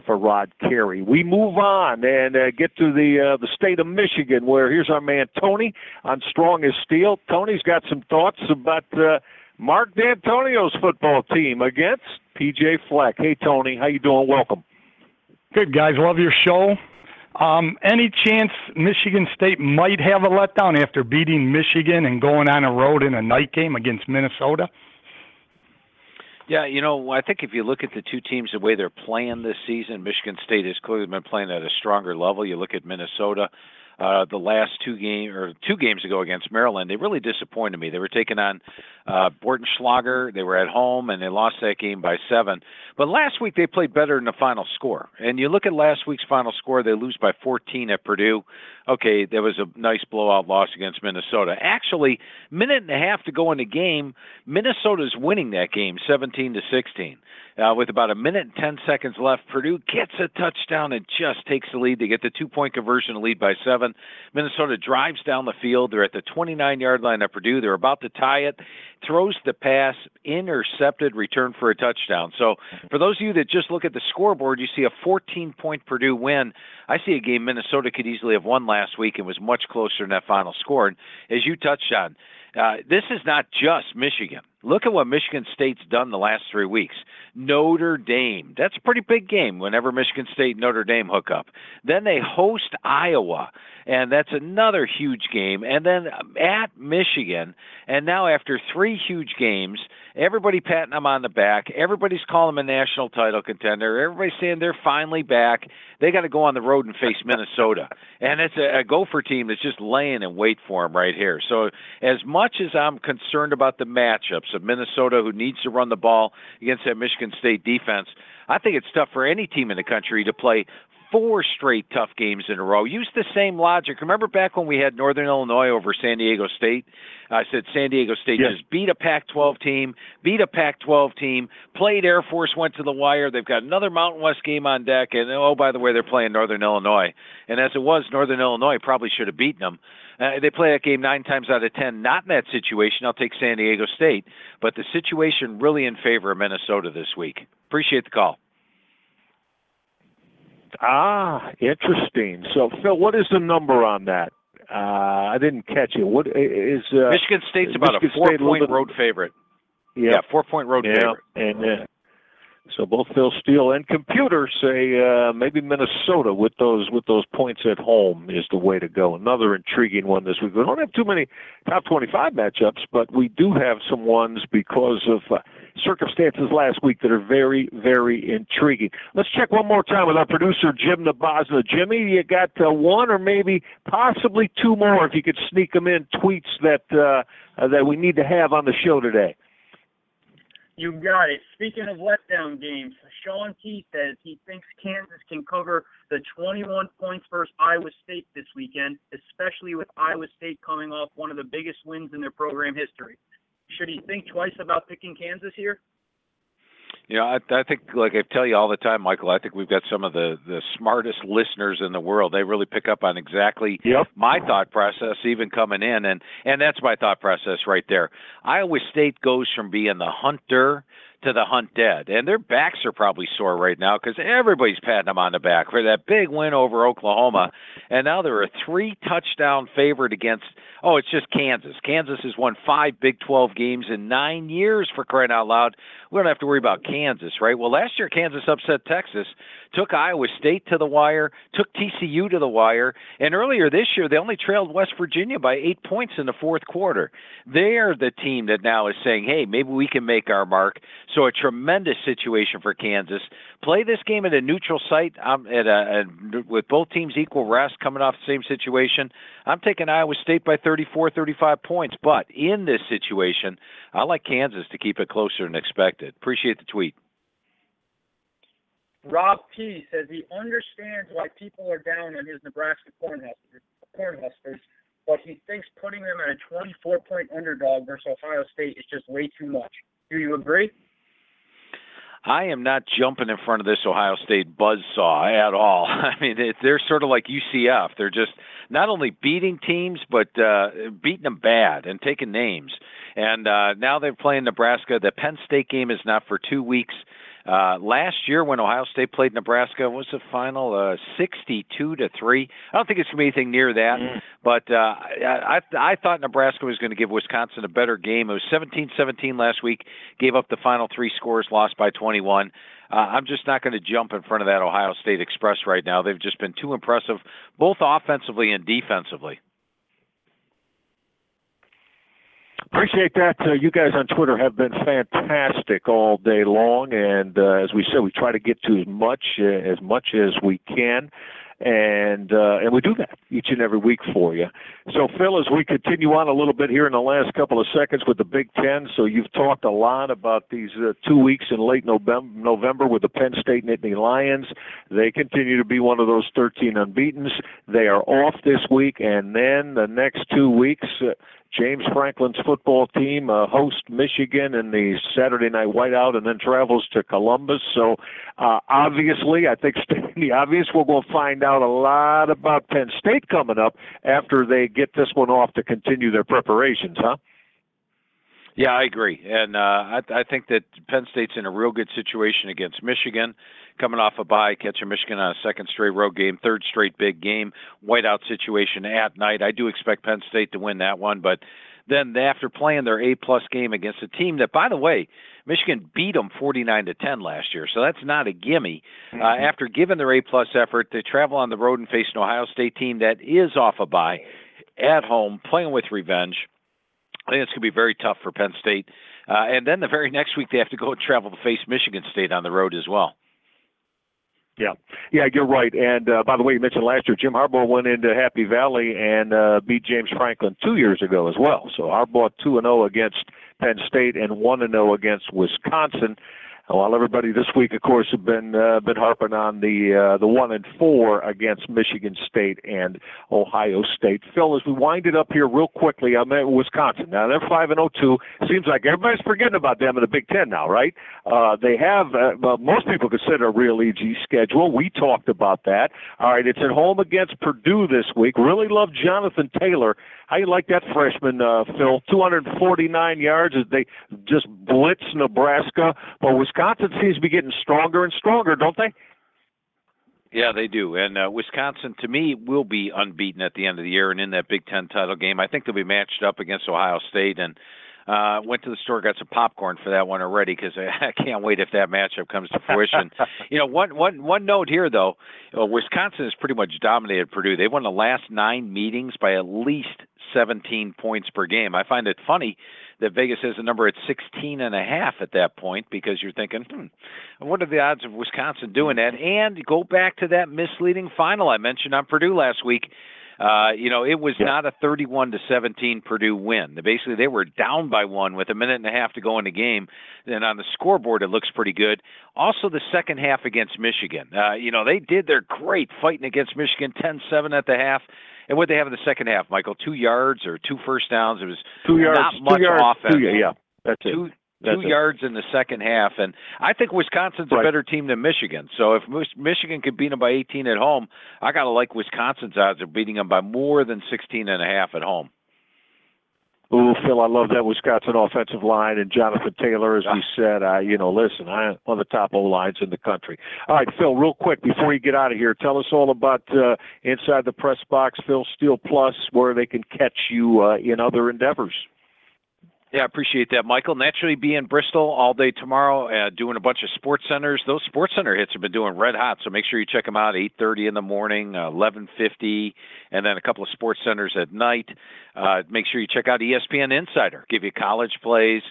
for Rod Carey. We move on and uh, get to the uh, the state of Michigan, where here's our man Tony on Strong as Steele. Tony's got some thoughts about. Uh, Mark Dantonio's football team against PJ Fleck. Hey Tony, how you doing? Welcome. Good guys, love your show. Um, any chance Michigan State might have a letdown after beating Michigan and going on a road in a night game against Minnesota? Yeah, you know, I think if you look at the two teams, the way they're playing this season, Michigan State has clearly been playing at a stronger level. You look at Minnesota, uh, the last two game or two games ago against Maryland, they really disappointed me. They were taking on uh, Borton Schlager. They were at home and they lost that game by seven. But last week they played better in the final score. And you look at last week's final score, they lose by 14 at Purdue. Okay, there was a nice blowout loss against Minnesota. Actually, minute and a half to go in the game, Minnesota's winning that game 17 to 16. Uh, with about a minute and 10 seconds left, Purdue gets a touchdown and just takes the lead. They get the two point conversion to lead by seven. Minnesota drives down the field. They're at the 29 yard line of Purdue. They're about to tie it, throws the pass, intercepted, return for a touchdown. So, for those of you that just look at the scoreboard, you see a 14 point Purdue win. I see a game Minnesota could easily have won last week and was much closer in that final score. And as you touched on, Uh, this is not just Michigan. Look at what Michigan State's done the last three weeks. Notre Dame. That's a pretty big game whenever Michigan State and Notre Dame hook up. Then they host Iowa, and that's another huge game. And then at Michigan, and now after three huge games, everybody patting them on the back. Everybody's calling them a national title contender. Everybody's saying they're finally back. They got to go on the road and face Minnesota. And it's a, a Gopher team that's just laying in wait for them right here. So, as much as I'm concerned about the matchups of Minnesota, who needs to run the ball against that Michigan State defense, I think it's tough for any team in the country to play four straight tough games in a row. Use the same logic. Remember back when we had Northern Illinois over San Diego State? I said San Diego State Yes. just beat a Pac 12 team, beat a Pac 12 team, played Air Force, went to the wire. They've got another Mountain West game on deck. And oh, by the way, they're playing Northern Illinois. And as it was, Northern Illinois probably should have beaten them. Uh, they play that game nine times out of ten. Not in that situation. I'll take San Diego State. But the situation really in favor of Minnesota this week. Appreciate the call. Ah, interesting. So, Phil, what is the number on that? Uh, I didn't catch it. What is uh, Michigan State's about Michigan a four state point bit- road favorite. Yeah, Yeah, four point road yeah, favorite. and uh, so both Phil Steele and Computer say uh, maybe Minnesota with those with those points at home is the way to go. Another intriguing one this week. We don't have too many top 25 matchups, but we do have some ones because of uh, circumstances last week that are very very intriguing. Let's check one more time with our producer Jim Nabazna. Jimmy, you got uh, one or maybe possibly two more if you could sneak them in tweets that uh, that we need to have on the show today. You got it. Speaking of letdown games, Sean T says he thinks Kansas can cover the 21 points versus Iowa State this weekend, especially with Iowa State coming off one of the biggest wins in their program history. Should he think twice about picking Kansas here? You know, I, I think, like I tell you all the time, Michael, I think we've got some of the the smartest listeners in the world. They really pick up on exactly my thought process, even coming in, and and that's my thought process right there. Iowa State goes from being the hunter to the hunt dead, and their backs are probably sore right now because everybody's patting them on the back for that big win over Oklahoma, and now they're a three touchdown favorite against. Oh, it's just Kansas. Kansas has won five Big 12 games in nine years for crying out loud. We don't have to worry about Kansas, right? Well, last year Kansas upset Texas, took Iowa State to the wire, took TCU to the wire, and earlier this year they only trailed West Virginia by eight points in the fourth quarter. They're the team that now is saying, hey, maybe we can make our mark. So a tremendous situation for Kansas. Play this game at a neutral site um, at a, a, with both teams equal rest coming off the same situation. I'm taking Iowa State by 34, 35 points. But in this situation, I like Kansas to keep it closer than expected. Appreciate the tweet. Rob P says he understands why people are down on his Nebraska Cornhuskers, Cornhuskers, but he thinks putting them at a 24 point underdog versus Ohio State is just way too much. Do you agree? I am not jumping in front of this Ohio State buzzsaw at all. I mean, it, they're sort of like UCF. They're just not only beating teams, but uh, beating them bad and taking names. And uh, now they're playing Nebraska. The Penn State game is not for two weeks. Uh, last year, when Ohio State played Nebraska, what was the final uh, sixty-two to three? I don't think it's gonna be anything near that. But uh, I, I I thought Nebraska was going to give Wisconsin a better game. It was 17-17 last week. Gave up the final three scores, lost by 21. Uh, I'm just not going to jump in front of that Ohio State Express right now. They've just been too impressive, both offensively and defensively. Appreciate that. Uh, you guys on Twitter have been fantastic all day long, and uh, as we said, we try to get to as much uh, as much as we can, and uh, and we do that each and every week for you. So, Phil, as we continue on a little bit here in the last couple of seconds with the Big Ten, so you've talked a lot about these uh, two weeks in late November, November with the Penn State Nittany Lions. They continue to be one of those 13 unbeaten's. They are off this week, and then the next two weeks. James Franklin's football team uh, hosts Michigan in the Saturday night whiteout and then travels to Columbus. So, uh, obviously, I think stating the obvious, we're going to find out a lot about Penn State coming up after they get this one off to continue their preparations, huh? Yeah, I agree, and uh, I, I think that Penn State's in a real good situation against Michigan, coming off a bye, catching Michigan on a second straight road game, third straight big game, whiteout situation at night. I do expect Penn State to win that one, but then after playing their A plus game against a team that, by the way, Michigan beat them 49 to 10 last year, so that's not a gimme. Uh, after giving their A plus effort, they travel on the road and face an Ohio State team that is off a bye at home, playing with revenge. I think it's going to be very tough for Penn State. Uh, and then the very next week, they have to go and travel to face Michigan State on the road as well. Yeah, yeah, you're right. And uh, by the way, you mentioned last year Jim Harbaugh went into Happy Valley and uh, beat James Franklin two years ago as well. So Harbaugh two and zero against Penn State and one and zero against Wisconsin. While everybody this week, of course, have been uh, been harping on the uh, the one and four against Michigan State and Ohio State. Phil, as we wind it up here real quickly, I'm at Wisconsin. Now they're five and zero two. Seems like everybody's forgetting about them in the Big Ten now, right? Uh, they have uh, well, most people consider a real easy schedule. We talked about that. All right, it's at home against Purdue this week. Really love Jonathan Taylor. How you like that freshman, uh, Phil? 249 yards as they just blitz Nebraska. But Wisconsin seems to be getting stronger and stronger, don't they? Yeah, they do. And uh, Wisconsin, to me, will be unbeaten at the end of the year and in that Big Ten title game. I think they'll be matched up against Ohio State. And uh, went to the store, got some popcorn for that one already because I, I can't wait if that matchup comes to fruition. you know, one one one note here though, uh, Wisconsin has pretty much dominated Purdue. They won the last nine meetings by at least 17 points per game. I find it funny that Vegas has a number at 16 and a half at that point because you're thinking, hmm, what are the odds of Wisconsin doing that? And go back to that misleading final I mentioned on Purdue last week. Uh, you know, it was yeah. not a 31 to 17 Purdue win. Basically, they were down by one with a minute and a half to go in the game. And on the scoreboard, it looks pretty good. Also, the second half against Michigan. Uh, you know, they did their great fighting against Michigan, 10-7 at the half. And what they have in the second half, Michael? Two yards or two first downs. It was two yards, not much two yards, offense. Two, yeah, that's two, it. That's two it. yards in the second half, and I think Wisconsin's Right. a better team than Michigan. So if Michigan could beat them by 18 at home, I got to like Wisconsin's odds of beating them by more than 16 and a half at home. Ooh, Phil, I love that Wisconsin offensive line and Jonathan Taylor, as we said. Uh, you know, listen, I one of the top O lines in the country. All right, Phil, real quick before you get out of here, tell us all about uh, inside the press box, Phil Steele Plus, where they can catch you uh, in other endeavors. Yeah, I appreciate that, Michael. Naturally, be in Bristol all day tomorrow, uh, doing a bunch of sports centers. Those sports center hits have been doing red hot, so make sure you check them out. Eight thirty in the morning, uh, eleven fifty, and then a couple of sports centers at night. Uh, make sure you check out ESPN Insider. Give you college plays,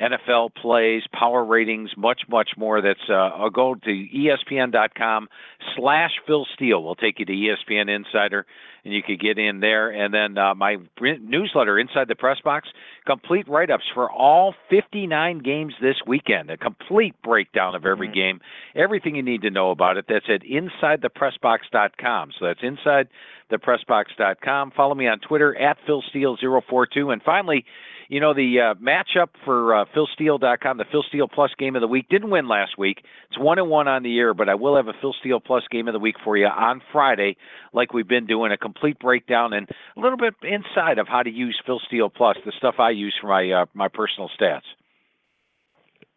NFL plays, power ratings, much, much more. That's uh, I'll go to ESPN.com slash Phil Steele. We'll take you to ESPN Insider, and you could get in there. And then uh, my newsletter, Inside the Press Box, complete write-ups for all 59 games this weekend. A complete breakdown of every game, everything you need to know about it. That's at InsideThePressBox.com. So that's InsideThePressBox.com. Follow me on Twitter at PhilSteele042. And finally, you know, the uh, matchup for uh, PhilSteele.com, the Phil Steele Plus Game of the Week, didn't win last week. It's one and one on the year, but I will have a Phil Steele Plus Game of the Week for you on Friday, like we've been doing, a complete breakdown and a little bit inside of how to use Phil Steele Plus, the stuff I use for my uh, my personal stats.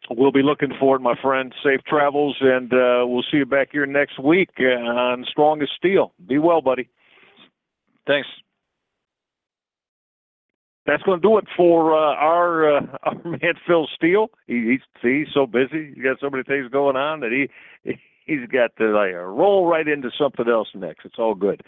We'll be looking forward, my friend. Safe travels, and uh, we'll see you back here next week uh, on Strong as Steele. Be well, buddy. Thanks. That's going to do it for uh, our uh, our man Phil Steele. He, he's he's so busy. He's got so many things going on that he he's got to like roll right into something else next. It's all good.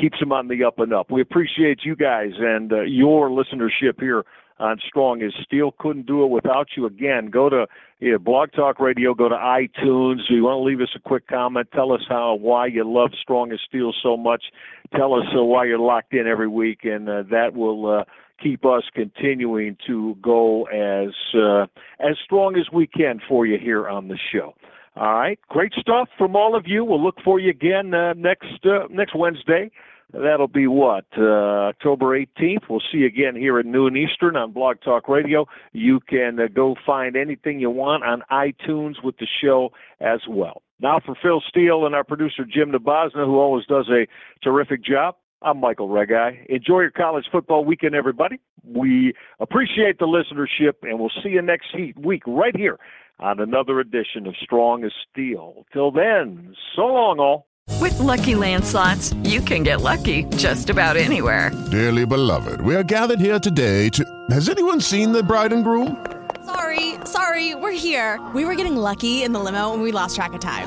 Keeps him on the up and up. We appreciate you guys and uh, your listenership here on Strong as Steele. Couldn't do it without you. Again, go to yeah, Blog Talk Radio. Go to iTunes. If You want to leave us a quick comment? Tell us how why you love Strong as Steele so much. Tell us uh, why you're locked in every week, and uh, that will. Uh, keep us continuing to go as uh, as strong as we can for you here on the show. All right, great stuff from all of you. We'll look for you again uh, next uh, next Wednesday. That'll be what uh, October 18th. We'll see you again here at noon Eastern on Blog Talk Radio. You can uh, go find anything you want on iTunes with the show as well. Now for Phil Steele and our producer Jim Nabosna, who always does a terrific job. I'm Michael Reghi. Enjoy your college football weekend, everybody. We appreciate the listenership, and we'll see you next he- week right here on another edition of Strong as Steele. Till then, so long, all. With Lucky Land slots, you can get lucky just about anywhere. Dearly beloved, we are gathered here today to. Has anyone seen the bride and groom? Sorry, sorry, we're here. We were getting lucky in the limo and we lost track of time.